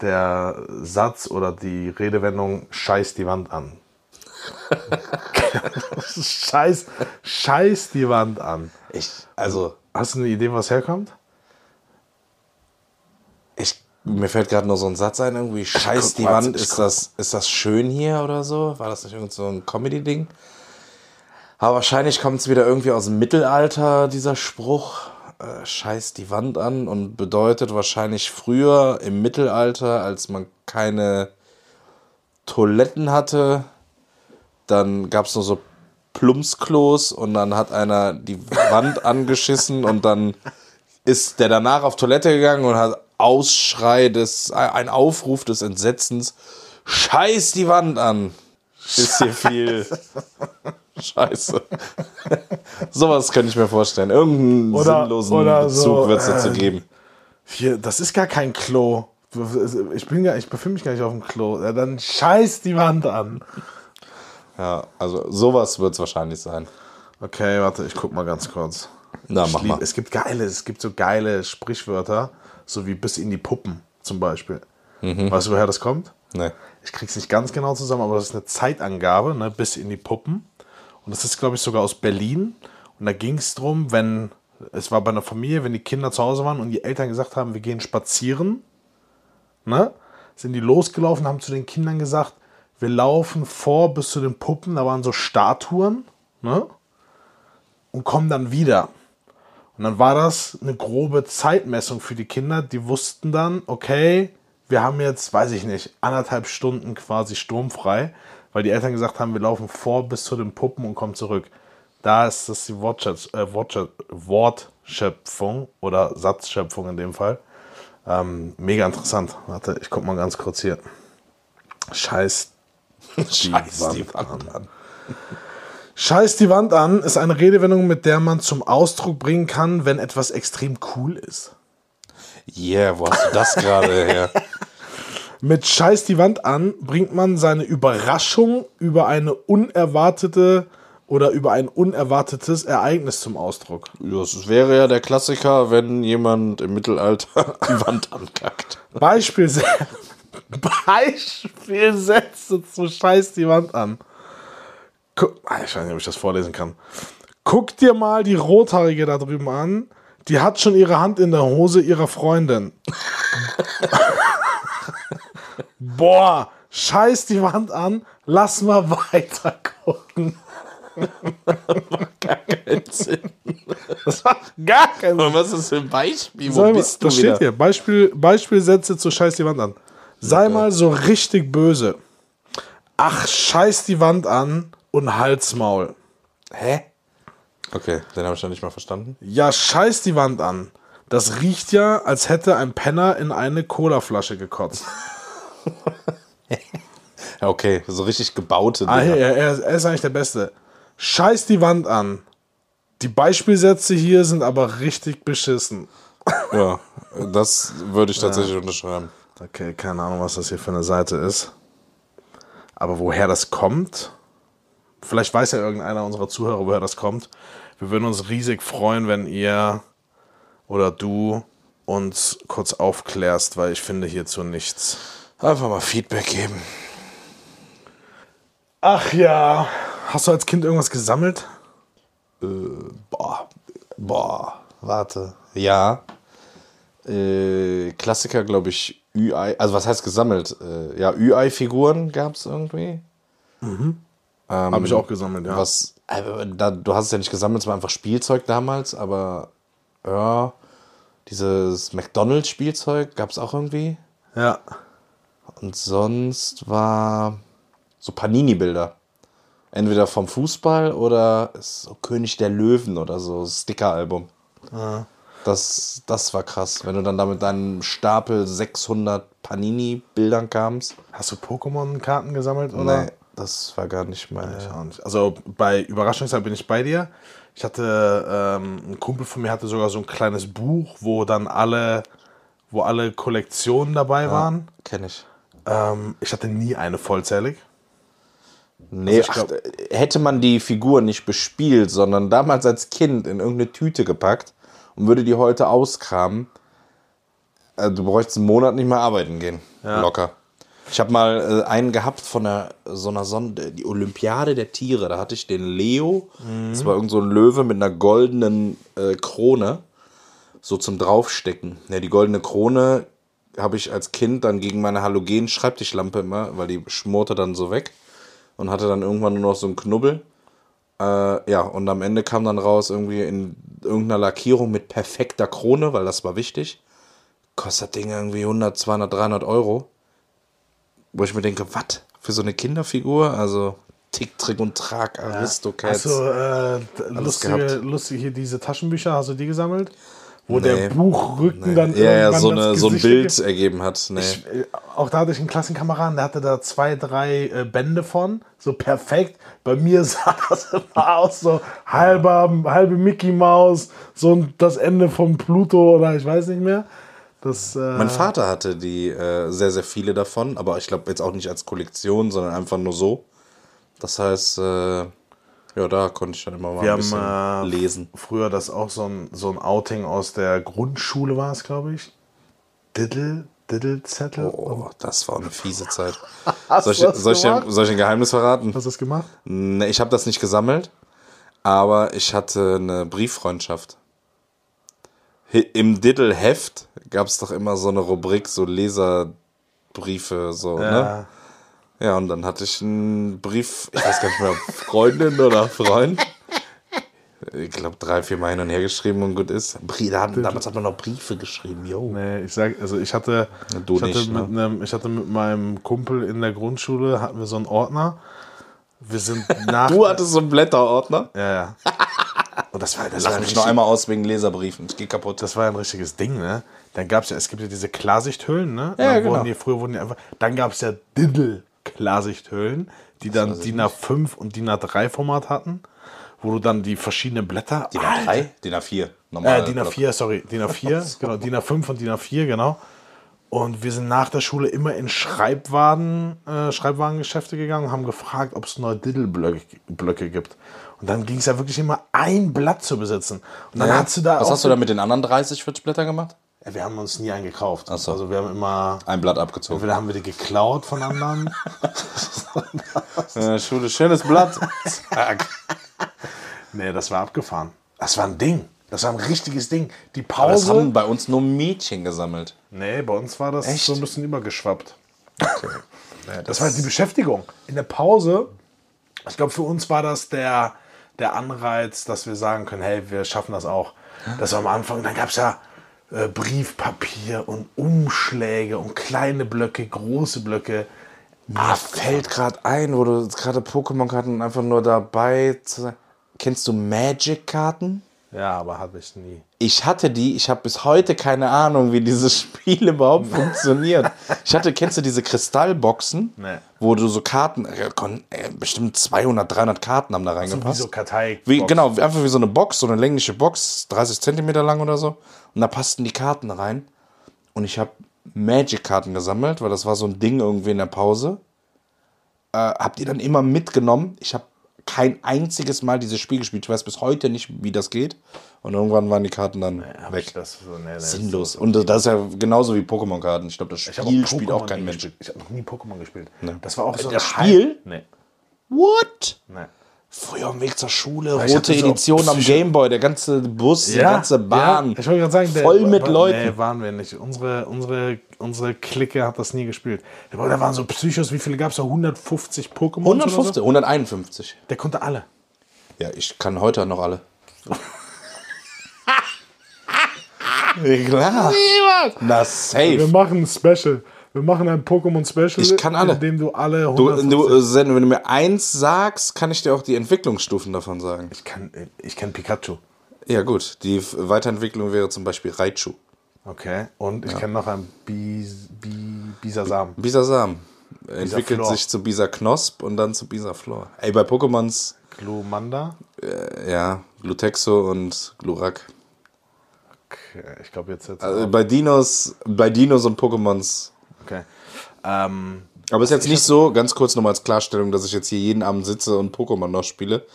der Satz oder die Redewendung scheiß die Wand an. scheiß, scheiß die Wand an. Ich, also, Hast du eine Idee, was herkommt? ich, mir fällt gerade nur so ein Satz ein, irgendwie, scheiß die Wand, ist das, ist das schön hier oder so? War das nicht irgend so ein Comedy-Ding? Aber wahrscheinlich kommt es wieder irgendwie aus dem Mittelalter, dieser Spruch, äh, scheiß die Wand an und bedeutet wahrscheinlich früher im Mittelalter, als man keine Toiletten hatte, dann gab es nur so Plumpsklos und dann hat einer die Wand angeschissen und dann ist der danach auf Toilette gegangen und hat Ausschrei des, ein Aufruf des Entsetzens, scheiß die Wand an. Ist hier viel Scheiße. Sowas könnte ich mir vorstellen. Irgendeinen Oder- sinnlosen oder Bezug so, wird es dazu äh, geben. Hier, das ist gar kein Klo. Ich, bin gar, ich befinde mich gar nicht auf dem Klo. Ja, dann scheiß die Wand an. Ja, also sowas wird es wahrscheinlich sein. Okay, warte, ich guck mal ganz kurz. Na, Ich mach lieb- mal. Es gibt geile, es gibt so geile Sprichwörter, so wie bis in die Puppen zum Beispiel. Mhm. Weißt du, woher das kommt? Nee. Ich krieg's nicht ganz genau zusammen, aber das ist eine Zeitangabe, ne, bis in die Puppen. Und das ist, glaube ich, sogar aus Berlin. Und da ging es darum, wenn, es war bei einer Familie, wenn die Kinder zu Hause waren und die Eltern gesagt haben, wir gehen spazieren, ne, sind die losgelaufen, haben zu den Kindern gesagt, wir laufen vor bis zu den Puppen, da waren so Statuen, ne, und kommen dann wieder. Und dann war das eine grobe Zeitmessung für die Kinder. Die wussten dann, okay, wir haben jetzt, weiß ich nicht, anderthalb Stunden quasi sturmfrei, weil die Eltern gesagt haben, wir laufen vor bis zu den Puppen und kommen zurück. Da ist das die äh, Wortschöpf Wortschöpfung oder Satzschöpfung in dem Fall. Ähm, mega interessant. Warte, ich guck mal ganz kurz hier. Scheiß Scheiß die Wand Wand an. Scheiß die Wand an ist eine Redewendung, mit der man zum Ausdruck bringen kann, wenn etwas extrem cool ist. Yeah, wo hast du das gerade her? Mit Scheiß die Wand an bringt man seine Überraschung über eine unerwartete oder über ein unerwartetes Ereignis zum Ausdruck. Das wäre ja der Klassiker, wenn jemand im Mittelalter die Wand ankackt. Beispielse Beispielsätze zu Scheiß die Wand an. Gu Ah, ich weiß nicht, ob ich das vorlesen kann. Guck dir mal die Rothaarige da drüben an. Die hat schon ihre Hand in der Hose ihrer Freundin. Boah, scheiß die Wand an. Lass mal weiter gucken. Das macht gar keinen Sinn. Und was ist für ein Beispiel? Wo mal, bist du das wieder? steht hier. Beispiel, Beispielsätze zu Scheiß die Wand an. Sei mal so richtig böse. Ach, scheiß die Wand an und Halsmaul. Hä? Okay, den habe ich noch nicht mal verstanden. Ja, scheiß die Wand an. Das riecht ja, als hätte ein Penner in eine Colaflasche gekotzt. Ja, okay, so richtig gebaute. Ah, hier, er, er ist eigentlich der Beste. Scheiß die Wand an. Die Beispielsätze hier sind aber richtig beschissen. Ja, das würde ich tatsächlich unterschreiben. Okay, keine Ahnung, was das hier für eine Seite ist. Aber woher das kommt? Vielleicht weiß ja irgendeiner unserer Zuhörer, woher das kommt. Wir würden uns riesig freuen, wenn ihr oder du uns kurz aufklärst, weil ich finde hierzu nichts. Einfach mal Feedback geben. Ach ja. Hast du als Kind irgendwas gesammelt? Boah, boah, warte. Ja. Äh, Klassiker, glaube ich, Ü-Ei. Also, was heißt gesammelt? Äh, ja, Ü-Ei-Figuren gab es irgendwie. Habe ich auch gesammelt, ja. Was Aber da, du hast es ja nicht gesammelt, es war einfach Spielzeug damals, aber ja, dieses McDonalds-Spielzeug gab es auch irgendwie. Ja. Und sonst war so Panini-Bilder. Entweder vom Fußball oder so König der Löwen oder so, Sticker-Album. Das, das war krass, wenn du dann da mit deinem Stapel 600 Panini-Bildern kamst. Hast du Pokémon-Karten gesammelt, oder? Nee, das war gar nicht mein. Nicht. Also bei Überraschungszeit bin ich bei dir. Ich hatte, ähm, ein Kumpel von mir hatte sogar so ein kleines Buch, wo dann alle, wo alle Kollektionen dabei waren. Kenn ich. Ähm, ich hatte nie eine vollzählig. Nee, ich glaub- ach, hätte man die Figur nicht bespielt, sondern damals als Kind in irgendeine Tüte gepackt und würde die heute auskramen, äh, du bräuchtest einen Monat nicht mehr arbeiten gehen. Locker. Ich habe mal äh, einen gehabt von der, so einer Sonde, die Olympiade der Tiere. Da hatte ich den Leo. Das war irgend so ein Löwe mit einer goldenen äh, Krone. So zum Draufstecken. Ja, die goldene Krone habe ich als Kind dann gegen meine Halogen-Schreibtischlampe immer, weil die schmorte dann so weg und hatte dann irgendwann nur noch so einen Knubbel. Äh, ja, und am Ende kam dann raus irgendwie in irgendeiner Lackierung mit perfekter Krone, weil das war wichtig. Kostet das Ding irgendwie 100, 200, 300 Euro. Wo ich mir denke, was? Für so eine Kinderfigur? Also Tick, Trick und Trag, Aristocats. Hast du äh, lustige, lustige hier diese Taschenbücher, hast du die gesammelt? Wo Nee. der Buchrücken dann ja, ja, so, eine, so ein Bild ergibt? ergeben hat. Nee. Ich, äh, auch da hatte ich einen Klassenkameraden, der hatte da zwei, drei äh, Bände von, so perfekt. Bei mir sah das immer aus, so halber, halbe Mickey Maus, so ein- das Ende von Pluto oder ich weiß nicht mehr. Das, äh, Mein Vater hatte die äh, sehr, sehr viele davon, aber ich glaube jetzt auch nicht als Kollektion, sondern einfach nur so. Das heißt, äh, ja, da konnte ich dann immer mal wir ein bisschen haben äh, lesen. früher das auch so ein, so ein Outing aus der Grundschule war es, glaube ich. Diddle, Diddle-Zettel. Oh, das war eine fiese Zeit. Soll, ich, soll, ich, soll ich ein Geheimnis verraten? Hast du das gemacht? Nee, ich habe das nicht gesammelt, aber ich hatte eine Brieffreundschaft. Im Diddle-Heft gab es doch immer so eine Rubrik, so Leserbriefe, so, ne? Ja, und dann hatte ich einen Brief, ich weiß gar nicht mehr, Freundin oder Freund. Ich glaube, drei, vier Mal hin und her geschrieben und gut ist. Damals hat man noch Briefe geschrieben, yo. Nee, ich sag, also ich hatte, Du ich, hatte nicht, mit ne? einem, ich hatte mit meinem Kumpel in der Grundschule, hatten wir so einen Ordner. Wir sind nach. Du hattest so einen Blätterordner? ja, ja. Und das war, das, Lach war mich noch einmal aus wegen Leserbriefen. Ich geh kaputt. das war ein richtiges Ding, ne? Dann gab es ja, es gibt ja diese Klarsichthüllen, ne? Ja, dann genau. wurden die, früher wurden die einfach, dann gab es ja Diddle-Klarsichthüllen, die dann DIN A5 und DIN A3 Format hatten, wo du dann die verschiedenen Blätter. DIN A3? DIN A4. Normal. Äh, DIN A4, sorry, DIN A4, genau, DIN A5 und DIN A4, genau. Und wir sind nach der Schule immer in Schreibwagen, äh, Schreibwarengeschäfte gegangen und haben gefragt, ob es neue Diddle-Blöcke Blöcke gibt. Und dann ging es ja wirklich immer ein Blatt zu besitzen. Und dann Ja. hast du da Was hast du da mit den anderen 30, 40 Blättern gemacht? Ja, wir haben uns nie einen gekauft. so. Also wir haben immer, Ein Blatt abgezogen. entweder haben wir die geklaut von anderen. Schule, schönes Blatt. Zack. nee, das war abgefahren. Das war ein Ding. Das war ein richtiges Ding. Die Aber das haben Pause. bei uns nur Mädchen gesammelt. Nee, bei uns war das Echt? so ein bisschen übergeschwappt. Das war die Beschäftigung. In der Pause, ich glaube, für uns war das der, der Anreiz, dass wir sagen können, hey, wir schaffen das auch. Das war am Anfang, dann gab es ja äh, Briefpapier und Umschläge und kleine Blöcke, große Blöcke. Ah, fällt gerade ein, wo du gerade Pokémon-Karten einfach nur dabei zu sein. Kennst du Magic-Karten? Ja, aber habe ich nie. Ich hatte die, ich habe bis heute keine Ahnung, wie dieses Spiel überhaupt funktioniert. Ich hatte, kennst du diese Kristallboxen, Nee. wo du so Karten, äh, kon- äh, bestimmt 200, 300 Karten haben da Wie reingepasst. so Kartei. Wie, genau, einfach wie so eine Box, so eine längliche Box, 30 Zentimeter lang oder so. Und da passten die Karten rein. Und ich habe Magic-Karten gesammelt, weil das war so ein Ding irgendwie in der Pause. Äh, hab die dann immer mitgenommen. Ich habe kein einziges Mal dieses Spiel gespielt. Ich weiß bis heute nicht, wie das geht. Und irgendwann waren die Karten dann Hab weg. das so, nee, nee, Sinnlos. Und das ist ja genauso wie Pokémon-Karten. Ich glaube, das Spiel auch spielt auch kein Mensch. gespielt. Ich habe noch nie Pokémon gespielt. Das war auch so Das ein Spiel? Nee, What? nee. Früher am Weg zur Schule, ich rote so Edition am Gameboy, der ganze Bus, die ganze Bahn. Ja, ich wollte gerade sagen, der- voll mit wa- Leuten. Nee, waren wir nicht. Unsere, unsere, unsere Clique hat das nie gespielt. Aber Da waren so Psychos, wie viele gab es da? 150 Pokémon? 150, 151. Der konnte alle. Ja, ich kann heute noch alle. ja, klar. Na, Wir safe. machen ein Special. Wir machen ein Pokémon-Special, Ich kann alle. in dem du alle Du, 150 du, äh, Sen, wenn du mir eins sagst, kann ich dir auch die Entwicklungsstufen davon sagen. Ich kann, ich kenn Pikachu. Ja, gut. Die Weiterentwicklung wäre zum Beispiel Raichu. Okay. Und ich kenne noch einen Bis, Bi, Bisasam. Bisasam. Entwickelt Flor. sich zu Bisa Knosp und dann zu Bisa Flor. Ey, bei Pokémons, Glumanda. äh, ja, Glutexo und Glurak. Okay, ich glaube jetzt jetzt. Also bei Dinos, bei Dinos und Pokémons. Okay. Ähm, Aber ist jetzt nicht so, ganz kurz nochmal als Klarstellung, dass ich jetzt hier jeden Abend sitze und Pokémon noch spiele.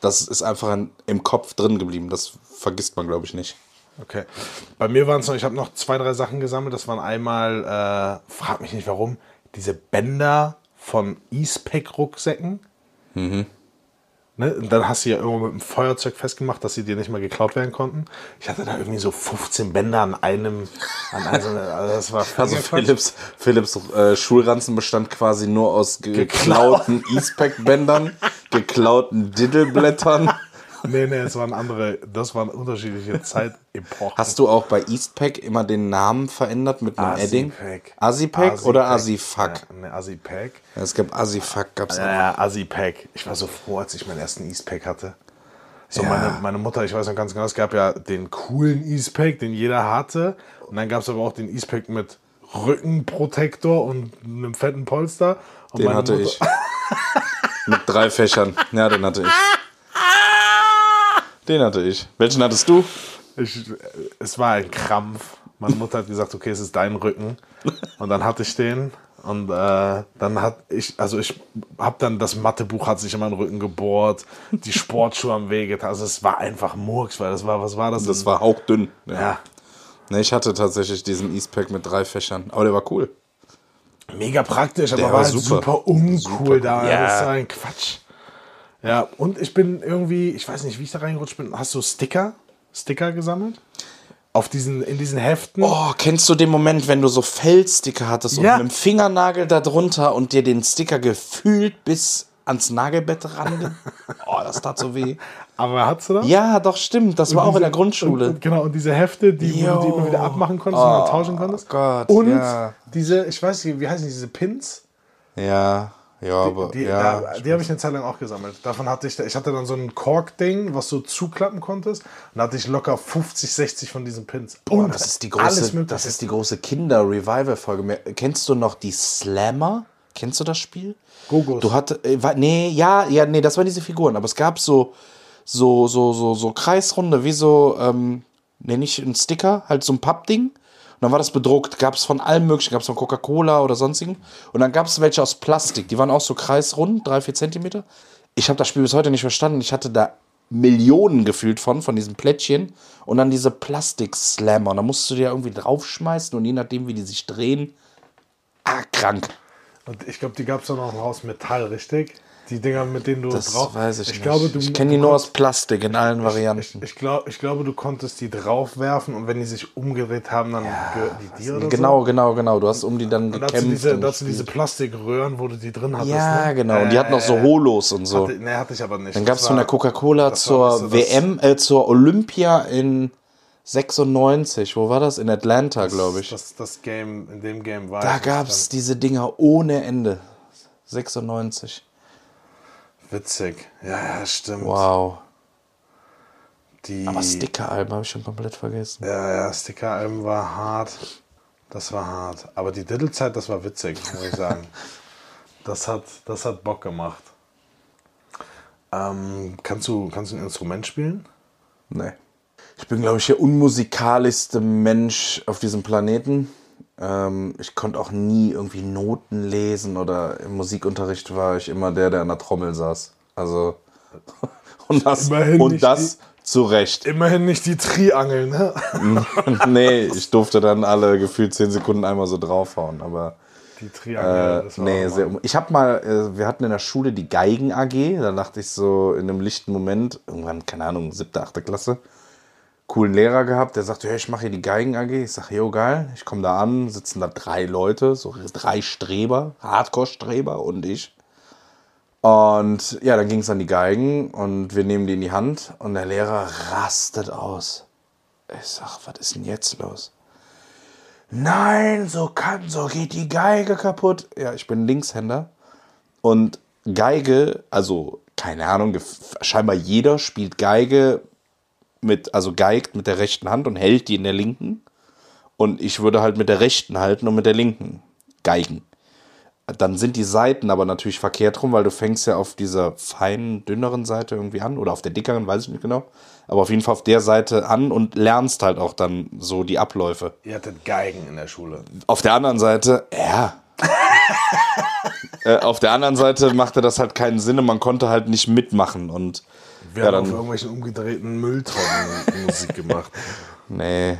Das ist einfach in, im Kopf drin geblieben. Das vergisst man, glaube ich, nicht. okay. Bei mir waren es noch, ich habe noch zwei, drei Sachen gesammelt. Das waren einmal, äh, frag mich nicht warum, diese Bänder von E-Spec-Rucksäcken. Ne? Und dann hast du ja irgendwo mit dem Feuerzeug festgemacht, dass sie dir nicht mehr geklaut werden konnten. Ich hatte da irgendwie so 15 Bänder an einem, an einem, also das war Also. Philips, Philips äh, Schulranzen bestand quasi nur aus geklauten E-Spec-Bändern, geklauten Diddleblättern. Nee, nee, es waren andere, das waren unterschiedliche Zeitepochen. Hast du auch bei Eastpack immer den Namen verändert mit einem Edding? Asipack. Asipack oder Asifuck? Ja, ne, Asipack. Ja, es gab Asifuck, gab's Ja, ja, Asipack. Ich war so froh, als ich meinen ersten Eastpack hatte. So, Ja. meine, meine Mutter, ich weiß noch ganz genau, es gab ja den coolen Eastpack, den jeder hatte. Und dann gab es aber auch den Eastpack mit Rückenprotektor und einem fetten Polster. Und Den hatte Mutter- ich. mit drei Fächern. Ja, den hatte ich. Den hatte ich. Welchen hattest du? Ich, es war ein Krampf. Meine Mutter hat gesagt, okay, es ist dein Rücken. Und dann hatte ich den. Und äh, dann hat ich, also ich habe dann das Mathebuch hat sich in meinen Rücken gebohrt, die Sportschuhe am Wege. Also es war einfach Murks, weil das war, was war das? Das war hauchdünn. Ja. ja, Ne, ich hatte tatsächlich diesen Eastpack mit drei Fächern. Aber der war cool. mega praktisch, aber Der war, war halt super. super, uncool Super. da. Ja. Das war ein Quatsch. Ja, und ich bin irgendwie, ich weiß nicht, wie ich da reingerutscht bin. Hast du Sticker? Sticker gesammelt? Auf diesen, in diesen Heften? Oh, kennst du den Moment, wenn du so Feldsticker hattest Ja. und mit dem Fingernagel da drunter und dir den Sticker gefühlt bis ans Nagelbett ran? oh, das tat so weh. Aber hast du das? Ja, doch, stimmt. Das war auch in der Grundschule. Und, und, genau, und diese Hefte, die, wo du die immer wieder abmachen konntest und dann tauschen konntest. Gott, und ja. diese, ich weiß nicht, wie heißen die, diese Pins? Ja, ja, aber Die, ja. da, die habe ich eine Zeit lang auch gesammelt. Davon hatte ich, ich hatte dann so ein Kork-Ding, was du zuklappen konntest. Und da hatte ich locker 50, 60 von diesen Pins. Boah, und das ist die große, das ist die große Kinder-Revival-Folge. Kennst du noch die Slammer? Kennst du das Spiel? Gogos. Du hatte, äh, nee, ja, ja, nee, das waren diese Figuren, aber es gab so, so, so, so, so Kreisrunde, wie so, ähm, nee, nicht ein Sticker, halt so ein Pappding. Dann war das bedruckt, gab es von allem möglichen, gab es von Coca-Cola oder sonstigen. Und dann gab es welche aus Plastik, die waren auch so kreisrund, drei, vier Zentimeter. Ich habe das Spiel bis heute nicht verstanden. Ich hatte da Millionen gefühlt von, von diesen Plättchen. Und dann diese Plastik-Slammer. Da musst du dir irgendwie draufschmeißen und je nachdem, wie die sich drehen, ah, krank. Und ich glaube, die gab es dann auch noch aus Metall, richtig? Die Dinger, mit denen du Das drauf. weiß ich, ich nicht. Glaube, du, ich kenne die nur aus Plastik in allen Varianten. Ich, ich, glaub, ich glaube, du konntest die draufwerfen und wenn die sich umgedreht haben, dann gehörten die dir oder genau, so. genau, genau. Du hast um die dann Und dazu gekämpft. diese, und dazu diese. Plastikröhren, wo du die drin hattest. ja, ne? genau. Und die hatten noch so Äh, Holos und so. Hatte, nee, hatte ich aber nicht. Dann gab es von der Coca-Cola zur bisschen WM, äh, zur Olympia in 96. Wo war das? In Atlanta, glaube ich. Das, das Game, in dem Game war Da ich gab es diese Dinger ohne Ende. 96. Witzig. Ja, ja, stimmt. Wow. Die, Aber Sticker-Alben habe ich schon komplett vergessen. Ja, ja, Sticker-Alben war hart. Das war hart. Aber die Diddle-Zeit, das war witzig, muss ich sagen. das, hat, das hat Bock gemacht. Ähm, kannst, du, kannst du ein Instrument spielen? Nee. Ich bin, glaube ich, der unmusikalischste Mensch auf diesem Planeten. Ähm, ich konnte auch nie irgendwie Noten lesen oder im Musikunterricht war ich immer der, der an der Trommel saß. Also, und das, Immerhin und das zu Recht. Immerhin nicht die Triangel, ne? nee, ich durfte dann alle gefühlt zehn Sekunden einmal so draufhauen, aber. Die Triangel. Äh, das war nee, sehr, ich habe mal, äh, wir hatten in der Schule die Geigen AG, da dachte ich so in einem lichten Moment, irgendwann, keine Ahnung, siebte, achte Klasse, coolen Lehrer gehabt, der sagte, hey, ich mache hier die Geigen AG. Ich sage, jo, geil. Ich komme da an, sitzen da drei Leute, so drei Streber, Hardcore-Streber und ich. Und ja, dann ging es an die Geigen und wir nehmen die in die Hand und der Lehrer rastet aus. Ich sag, was ist denn jetzt los? Nein, so kann, so geht die Geige kaputt. Ja, ich bin Linkshänder und Geige, also keine Ahnung, scheinbar jeder spielt Geige mit, also geigt mit der rechten Hand und hält die in der linken. Und ich würde halt mit der rechten halten und mit der linken geigen. Dann sind die Seiten aber natürlich verkehrt rum, weil du fängst ja auf dieser feinen, dünneren Seite irgendwie an oder auf der dickeren, weiß ich nicht genau. Aber auf jeden Fall auf der Seite an und lernst halt auch dann so die Abläufe. Ihr hattet Geigen in der Schule. Auf der anderen Seite, ja. äh, auf der anderen Seite machte das halt keinen Sinn und man konnte halt nicht mitmachen und Wir Ja, haben auf dann- irgendwelchen umgedrehten Mülltonnen Musik gemacht. nee.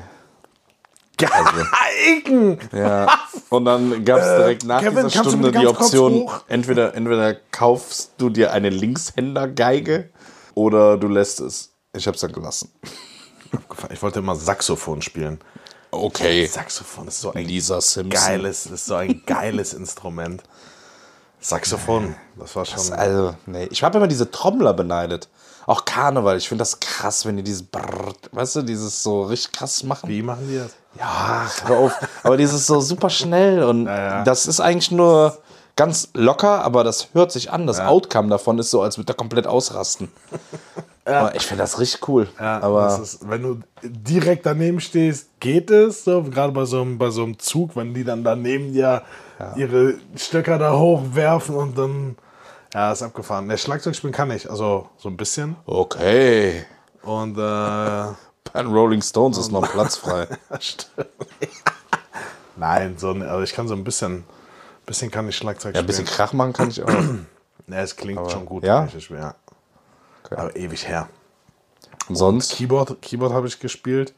Geigen! Ja. Und dann gab es direkt nach Kevin, dieser Stunde die Option, entweder, entweder kaufst du dir eine Linkshändergeige oder du lässt es. Ich hab's dann gelassen. Ich wollte immer Saxophon spielen. Okay. Saxophon ist so ein Lisa Simpson. geiles, ist so ein geiles Instrument. Saxophon, das war schon. Also, nee. Ich habe immer diese Trommler beneidet. Auch Karneval. Ich finde das krass, wenn die dieses Brrrt, weißt du, dieses so richtig krass machen. Wie machen die das? Ja, hör auf. Aber dieses so super schnell und ja. das ist eigentlich nur ganz locker, aber das hört sich an. Das Outcome davon ist so, als würde er komplett ausrasten. Aber ich finde das richtig cool. Ja, aber ist, wenn du direkt daneben stehst, geht es. So, gerade bei so, einem, bei so einem Zug, wenn die dann daneben dir ihre Stöcker da hochwerfen und dann. Ja, ist abgefahren. Der Schlagzeugspielen kann ich, also so ein bisschen. okay. Und äh, Bei Rolling Stones ist noch Platz frei. stimmt. Nein, so, ein- also ich kann so ein bisschen, bisschen kann ich Schlagzeug Ja, ein spielen. bisschen Krach machen kann ich auch. Ja, es klingt schon gut. ja? ja. Aber ewig her. Und sonst? Keyboard, Keyboard habe ich gespielt.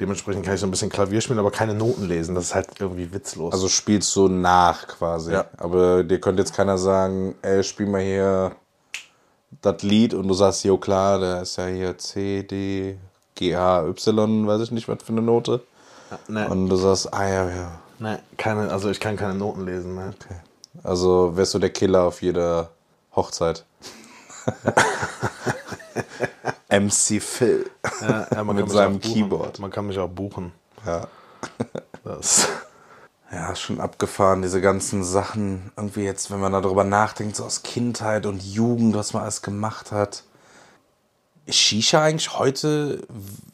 Dementsprechend kann ich so ein bisschen Klavier spielen, aber keine Noten lesen. Das ist halt irgendwie witzlos. Also spielst du nach quasi. Ja. Aber dir könnte jetzt keiner sagen, ey, spiel mal hier das Lied und du sagst, jo klar, da ist ja hier C, D, G, H, Y, weiß ich nicht, was für eine Note. ne, Und du sagst, ah ja, ja. ne, keine, also ich kann keine Noten lesen. Ne. Also wärst du der Killer auf jeder Hochzeit. MC Phil. Ja, ja, Mit seinem. Keyboard. Man kann mich auch buchen. Ja. Das, Ja, schon abgefahren, diese ganzen Sachen. Irgendwie jetzt, wenn man darüber nachdenkt, so aus Kindheit und Jugend, was man alles gemacht hat. Shisha eigentlich heute.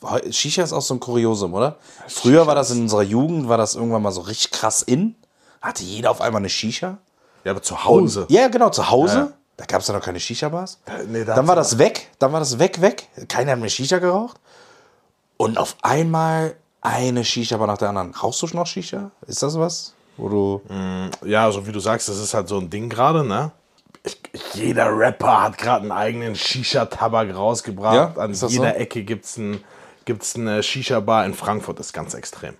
heu- Shisha ist auch so ein Kuriosum, oder? Früher war das in unserer Jugend, war das irgendwann mal so richtig krass in. Hatte jeder auf einmal eine Shisha. ja, aber zu Hause. Ja, genau, zu Hause. Ja. Da gab es ja noch keine Shisha-Bars. nee, da dann war das weg, dann war das weg, weg. Keiner hat mehr Shisha geraucht. Und auf einmal eine Shisha-Bar nach der anderen. Rauchst du noch Shisha? Ist das was? Wo du. Ja, so wie du sagst, das ist halt so ein Ding gerade, ne? Ich, jeder Rapper hat gerade einen eigenen Shisha-Tabak rausgebracht. Ja, An ist das jeder so? Ecke gibt es ein, gibt's eine Shisha-Bar. In Frankfurt ist ganz extrem.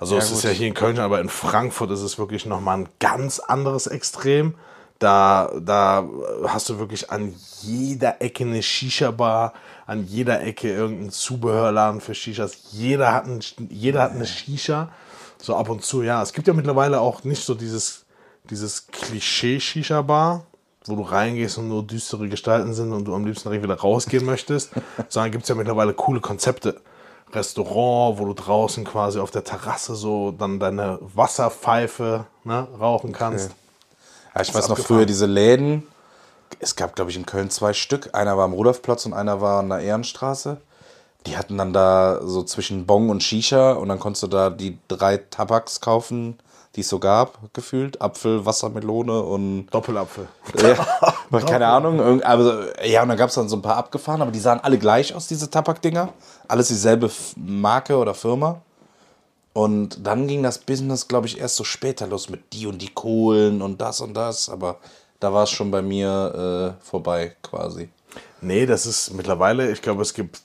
Also es Ja, ist gut. ja hier in Köln, aber in Frankfurt ist es wirklich nochmal ein ganz anderes Extrem. Da, da hast du wirklich an jeder Ecke eine Shisha-Bar, an jeder Ecke irgendein Zubehörladen für Shishas. Jeder hat, ein, jeder hat eine Shisha. So ab und zu, ja. Es gibt ja mittlerweile auch nicht so dieses, dieses Klischee-Shisha-Bar, wo du reingehst und nur düstere Gestalten sind und du am liebsten direkt wieder rausgehen möchtest, sondern gibt es ja mittlerweile coole Konzepte. Restaurant, wo du draußen quasi auf der Terrasse so dann deine Wasserpfeife ne, rauchen kannst. Ja, ich weiß noch früher diese Läden. Es gab, glaube ich, in Köln zwei Stück. Einer war am Rudolfplatz und einer war an der Ehrenstraße. Die hatten dann da so zwischen Bong und Shisha und dann konntest du da die drei Tabaks kaufen, die es so gab, gefühlt. Apfel, Wassermelone und Doppelapfel. ja, aber keine Ahnung. Aber, ja, und dann gab es dann so ein paar abgefahren, aber die sahen alle gleich aus, diese Tabakdinger. Alles dieselbe Marke oder Firma. Und dann ging das Business, glaube ich, erst so später los mit die und die Kohlen und das und das. Aber da war es schon bei mir äh, vorbei quasi. Nee, das ist mittlerweile, ich glaube, es gibt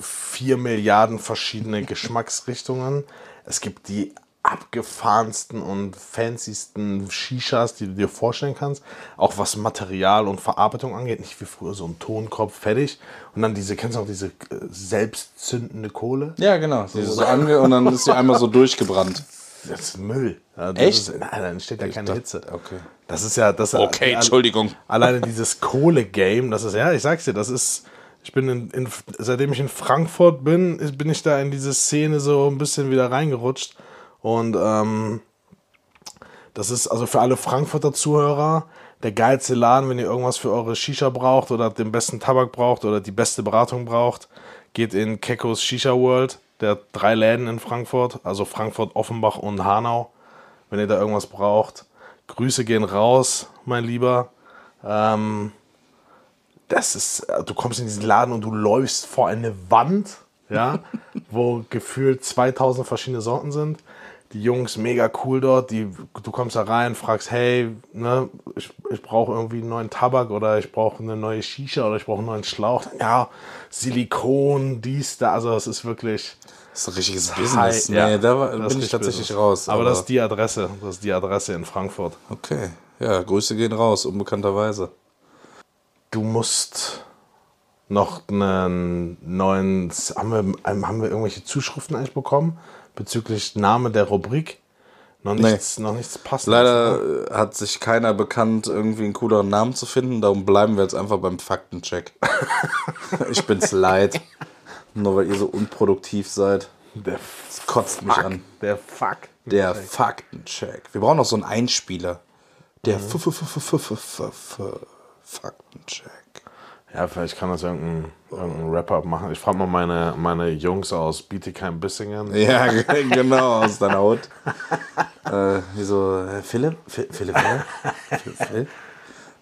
vier Milliarden verschiedene Geschmacksrichtungen. Es gibt die abgefahrensten und fancysten Shishas, die du dir vorstellen kannst. Auch was Material und Verarbeitung angeht. Nicht wie früher so ein Tonkopf fertig. Und dann diese, kennst du auch diese äh, selbstzündende Kohle? Ja, genau. Ist so ange und dann ist sie einmal so durchgebrannt. das ist Müll. Das Echt? Ist, nein, da entsteht ja keine dachte- Hitze. okay. Das ist ja das. Okay, Entschuldigung. Alleine dieses Kohle-Game, das ist ja, ich sag's dir, das ist. Ich bin in, in, seitdem ich in Frankfurt bin, bin ich da in diese Szene so ein bisschen wieder reingerutscht. Und ähm, das ist also für alle Frankfurter Zuhörer der geilste Laden, wenn ihr irgendwas für eure Shisha braucht oder den besten Tabak braucht oder die beste Beratung braucht, geht in Kekos Shisha World. Der hat drei Läden in Frankfurt, also Frankfurt, Offenbach und Hanau. Wenn ihr da irgendwas braucht, Grüße gehen raus, mein Lieber. Ähm, das ist, du kommst in diesen Laden und du läufst vor eine Wand, ja, wo gefühlt 2000 verschiedene Sorten sind. Die Jungs mega cool dort, die, du kommst da rein, fragst, hey, ne, ich, ich brauche irgendwie einen neuen Tabak oder ich brauche eine neue Shisha oder ich brauche einen neuen Schlauch. Ja, Silikon, dies, da, also es ist wirklich Das ist ein richtiges Business. Hi- ja, nee, da war, das bin ich tatsächlich Business. raus. Aber, das ist die Adresse, das ist die Adresse in Frankfurt. Okay, ja, Grüße gehen raus, unbekannterweise. Du musst noch einen neuen. Haben wir, haben wir irgendwelche Zuschriften eigentlich bekommen bezüglich Name der Rubrik? Noch nichts, noch nichts ne? Leider äh, hat sich keiner bekannt, irgendwie einen cooleren Namen zu finden. Darum bleiben wir jetzt einfach beim Faktencheck. ich bin's leid. Nur weil ihr so unproduktiv seid. Der Das kotzt mich Fuck. an. Der Fuck. Der Faktencheck. Wir brauchen noch so einen Einspieler. Der F- Faktencheck. Ja, vielleicht kann das irgendein, irgendein Wrap-Up machen. Ich frage mal meine, meine Jungs aus Bietigheim-Bissingen. Ja, genau, aus deiner Haut. äh, wie so, äh, Philipp? Fi- Philipp, wer? Philipp, Philipp?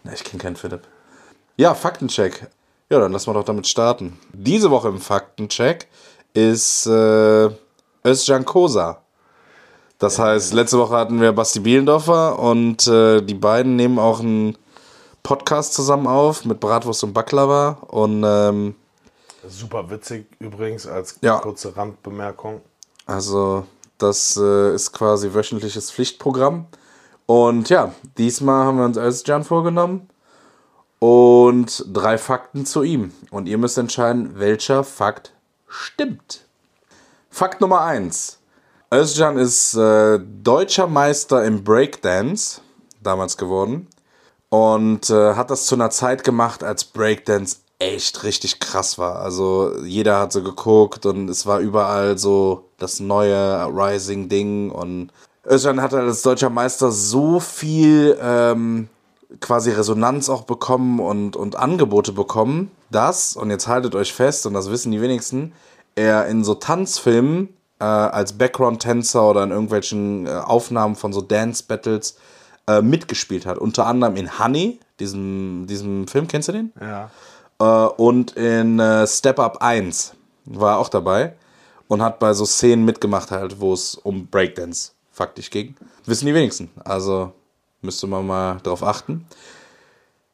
Ne, ich kenne keinen Philipp. Ja, Faktencheck. Ja, dann lassen wir doch damit starten. Diese Woche im Faktencheck ist äh, Özcan Kosa. Das heißt, letzte Woche hatten wir Basti Bielendorfer und äh, die beiden nehmen auch einen Podcast zusammen auf mit Bratwurst und Baklava und ähm, Super witzig übrigens als Ja. kurze Randbemerkung. Also, das äh, ist quasi wöchentliches Pflichtprogramm. Und ja, diesmal haben wir uns Özcan vorgenommen und drei Fakten zu ihm. Und ihr müsst entscheiden, welcher Fakt stimmt. Fakt Nummer eins: Özcan ist äh, deutscher Meister im Breakdance, damals geworden. Und äh, hat das zu einer Zeit gemacht, als Breakdance echt richtig krass war. Also jeder hat so geguckt und es war überall so das neue Rising-Ding. Und Özcan hat als deutscher Meister so viel ähm, quasi Resonanz auch bekommen und, und Angebote bekommen, dass, und jetzt haltet euch fest, und das wissen die wenigsten, er in so Tanzfilmen äh, als Background-Tänzer oder in irgendwelchen äh, Aufnahmen von so Dance-Battles äh, mitgespielt hat. Unter anderem in Honey, diesem, diesem Film, kennst du den? Ja. Äh, und in äh, Step Up 1 war er auch dabei und hat bei so Szenen mitgemacht, halt, wo es um Breakdance faktisch ging. Wissen die wenigsten. Also müsste man mal drauf achten.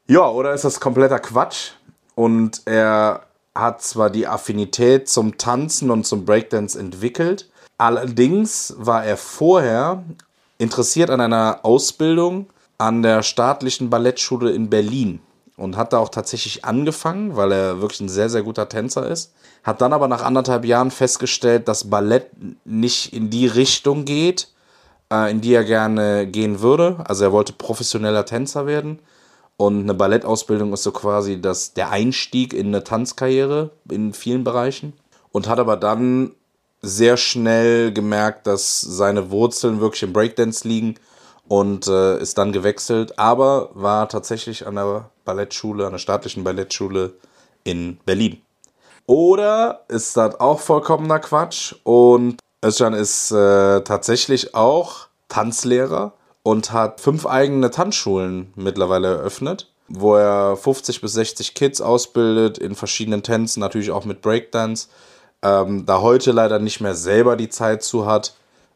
Ja, oder ist das kompletter Quatsch? Und er hat zwar die Affinität zum Tanzen und zum Breakdance entwickelt, allerdings war er vorher interessiert an einer Ausbildung an der staatlichen Ballettschule in Berlin und hat da auch tatsächlich angefangen, weil er wirklich ein sehr, sehr guter Tänzer ist. Hat dann aber nach anderthalb Jahren festgestellt, dass Ballett nicht in die Richtung geht, äh, in die er gerne gehen würde. Also er wollte professioneller Tänzer werden. Und eine Ballettausbildung ist so quasi das, der Einstieg in eine Tanzkarriere in vielen Bereichen. Und hat aber dann sehr schnell gemerkt, dass seine Wurzeln wirklich im Breakdance liegen und äh, ist dann gewechselt, aber war tatsächlich an der Ballettschule, an der staatlichen Ballettschule in Berlin. Oder ist das auch vollkommener Quatsch und Özcan ist äh, tatsächlich auch Tanzlehrer und hat fünf eigene Tanzschulen mittlerweile eröffnet, wo er 50 bis 60 Kids ausbildet in verschiedenen Tänzen, natürlich auch mit Breakdance. Ähm, da heute leider nicht mehr selber die Zeit zu hat,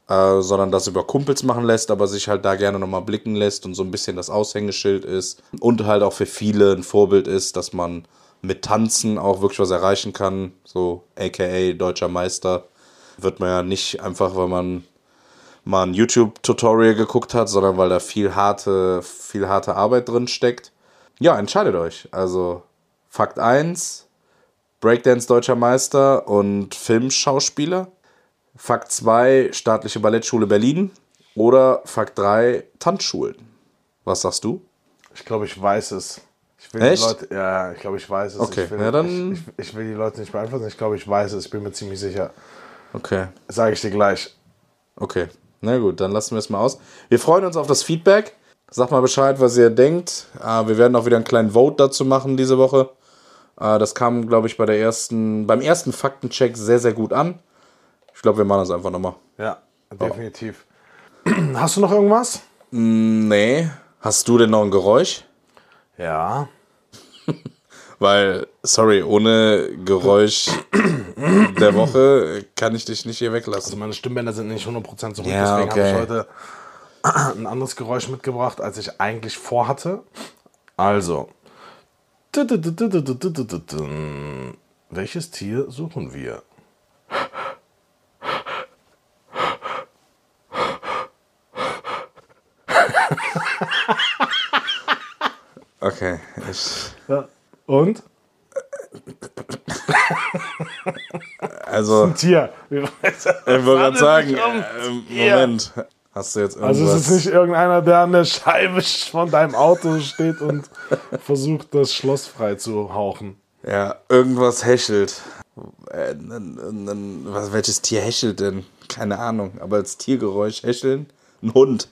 äh, sondern das über Kumpels machen lässt, aber sich halt da gerne nochmal blicken lässt und so ein bisschen das Aushängeschild ist. Und halt auch für viele ein Vorbild ist, dass man mit Tanzen auch wirklich was erreichen kann. So aka deutscher Meister. Wird man ja nicht einfach, weil man mal ein YouTube-Tutorial geguckt hat, sondern weil da viel harte, viel harte Arbeit drin steckt. Ja, entscheidet euch. Also Fakt 1, Breakdance deutscher Meister und Filmschauspieler. Fakt 2, staatliche Ballettschule Berlin. Oder Fakt 3, Tanzschulen. Was sagst du? Ich glaube, ich weiß es. Ich will Echt? Die Leute, ja, ich glaube, ich weiß es. Okay, ich will, ja, dann- Ich, ich, ich will die Leute nicht beeinflussen. Ich glaube, ich weiß es. Ich bin mir ziemlich sicher. Okay. Sage ich dir gleich. Okay. Na gut, dann lassen wir es mal aus. Wir freuen uns auf das Feedback. Sagt mal Bescheid, was ihr denkt. Äh, wir werden auch wieder einen kleinen Vote dazu machen diese Woche. Äh, das kam, glaube ich, bei der ersten, beim ersten Faktencheck sehr, sehr gut an. Ich glaube, wir machen das einfach nochmal. Ja, definitiv. Hast du noch irgendwas? Nee. Hast du denn noch ein Geräusch? Ja. Weil, sorry, ohne Geräusch der Woche kann ich dich nicht hier weglassen. Also meine Stimmbänder sind nicht 100% zurück, Ja, deswegen okay. habe ich heute ein anderes Geräusch mitgebracht, als ich eigentlich vorhatte. Also. Welches Tier suchen wir? Okay, ich, Und? also, Tier. ich wollte gerade sagen, Moment. Hast du jetzt irgendwas? Also es ist nicht irgendeiner, der an der Scheibe von deinem Auto steht und versucht, das Schloss frei zu hauchen. Ja, irgendwas häschelt. Äh, was, welches Tier häschelt denn? Keine Ahnung. Aber als Tiergeräusch häscheln? Ein Hund.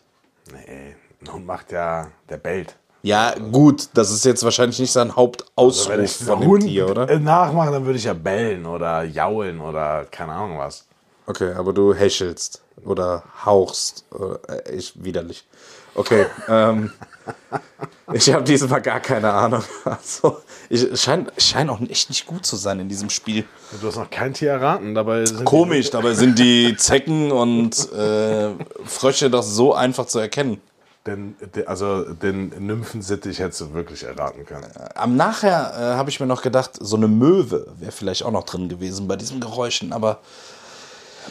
Nee, ein Hund macht ja, der bellt. Ja, gut. Das ist jetzt wahrscheinlich nicht sein Hauptausruf Also Wenn ich von dem Hund Tier, oder? äh, nachmache, dann würde ich ja bellen oder jaulen oder keine Ahnung was. Okay, aber du häschelst oder hauchst. Äh, ich, widerlich. Okay, ähm, ich habe diesmal gar keine Ahnung. Also, ich scheint schein auch echt nicht gut zu sein in diesem Spiel. Du hast noch kein Tier erraten, dabei Komisch, dabei sind die Zecken und äh, Frösche doch so einfach zu erkennen. Den, de- also den Nymphensittich hättest du wirklich erraten können. Am Nachher äh, habe ich mir noch gedacht, so eine Möwe wäre vielleicht auch noch drin gewesen bei diesen Geräuschen, aber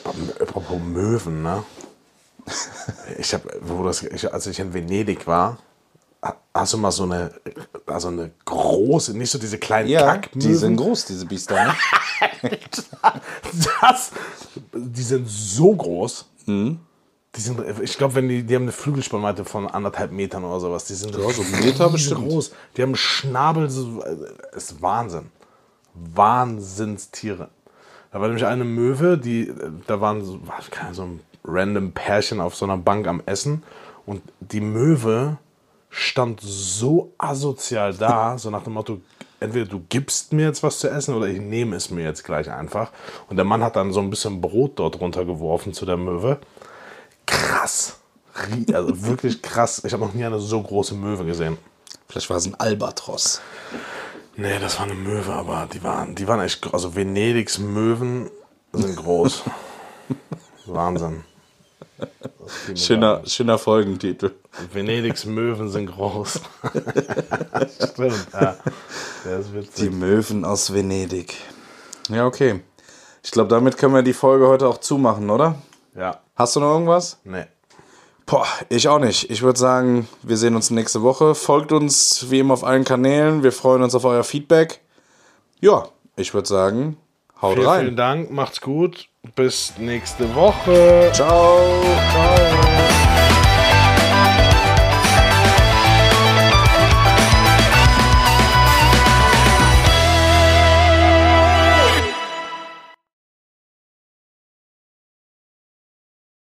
Apropos Möwen, ne? Ich habe, wo das, ich, als ich in Venedig war, ha- hast du mal so eine, also eine große, nicht so diese kleinen ja, Kackmöwen. die sind groß, diese Biester. Ne? das, die sind so groß. Die sind, ich glaube, wenn die, die haben eine Flügelspannweite von anderthalb Metern oder sowas. Die sind Ja, so Meter bestimmt. groß. Die haben einen Schnabel, so, ist Wahnsinn. Wahnsinnstiere. Da war nämlich eine Möwe, die, da waren so, so ein random Pärchen auf so einer Bank am Essen und die Möwe stand so asozial da, so nach dem Motto, entweder du gibst mir jetzt was zu essen oder ich nehme es mir jetzt gleich einfach. Und der Mann hat dann so ein bisschen Brot dort runtergeworfen zu der Möwe. Krass. Also wirklich krass. Ich habe noch nie eine so große Möwe gesehen. Vielleicht war es ein Albatros. Nee, das war eine Möwe, aber die waren, die waren echt, also Venedigs Möwen sind groß. Wahnsinn. Das Schöner, schöner Folgentitel. Venedigs Möwen sind groß. Stimmt, ja. Der ist Die witzig. Möwen aus Venedig. Ja, okay. Ich glaube, damit können wir die Folge heute auch zumachen, oder? Ja, Hast du noch irgendwas? nee. Boah, ich auch nicht. Ich würde sagen, wir sehen uns nächste Woche. Folgt uns wie immer auf allen Kanälen. Wir freuen uns auf euer Feedback. Ja, ich würde sagen, haut Vielen, rein. vielen Dank, macht's gut. Bis nächste Woche. Ciao. Ciao.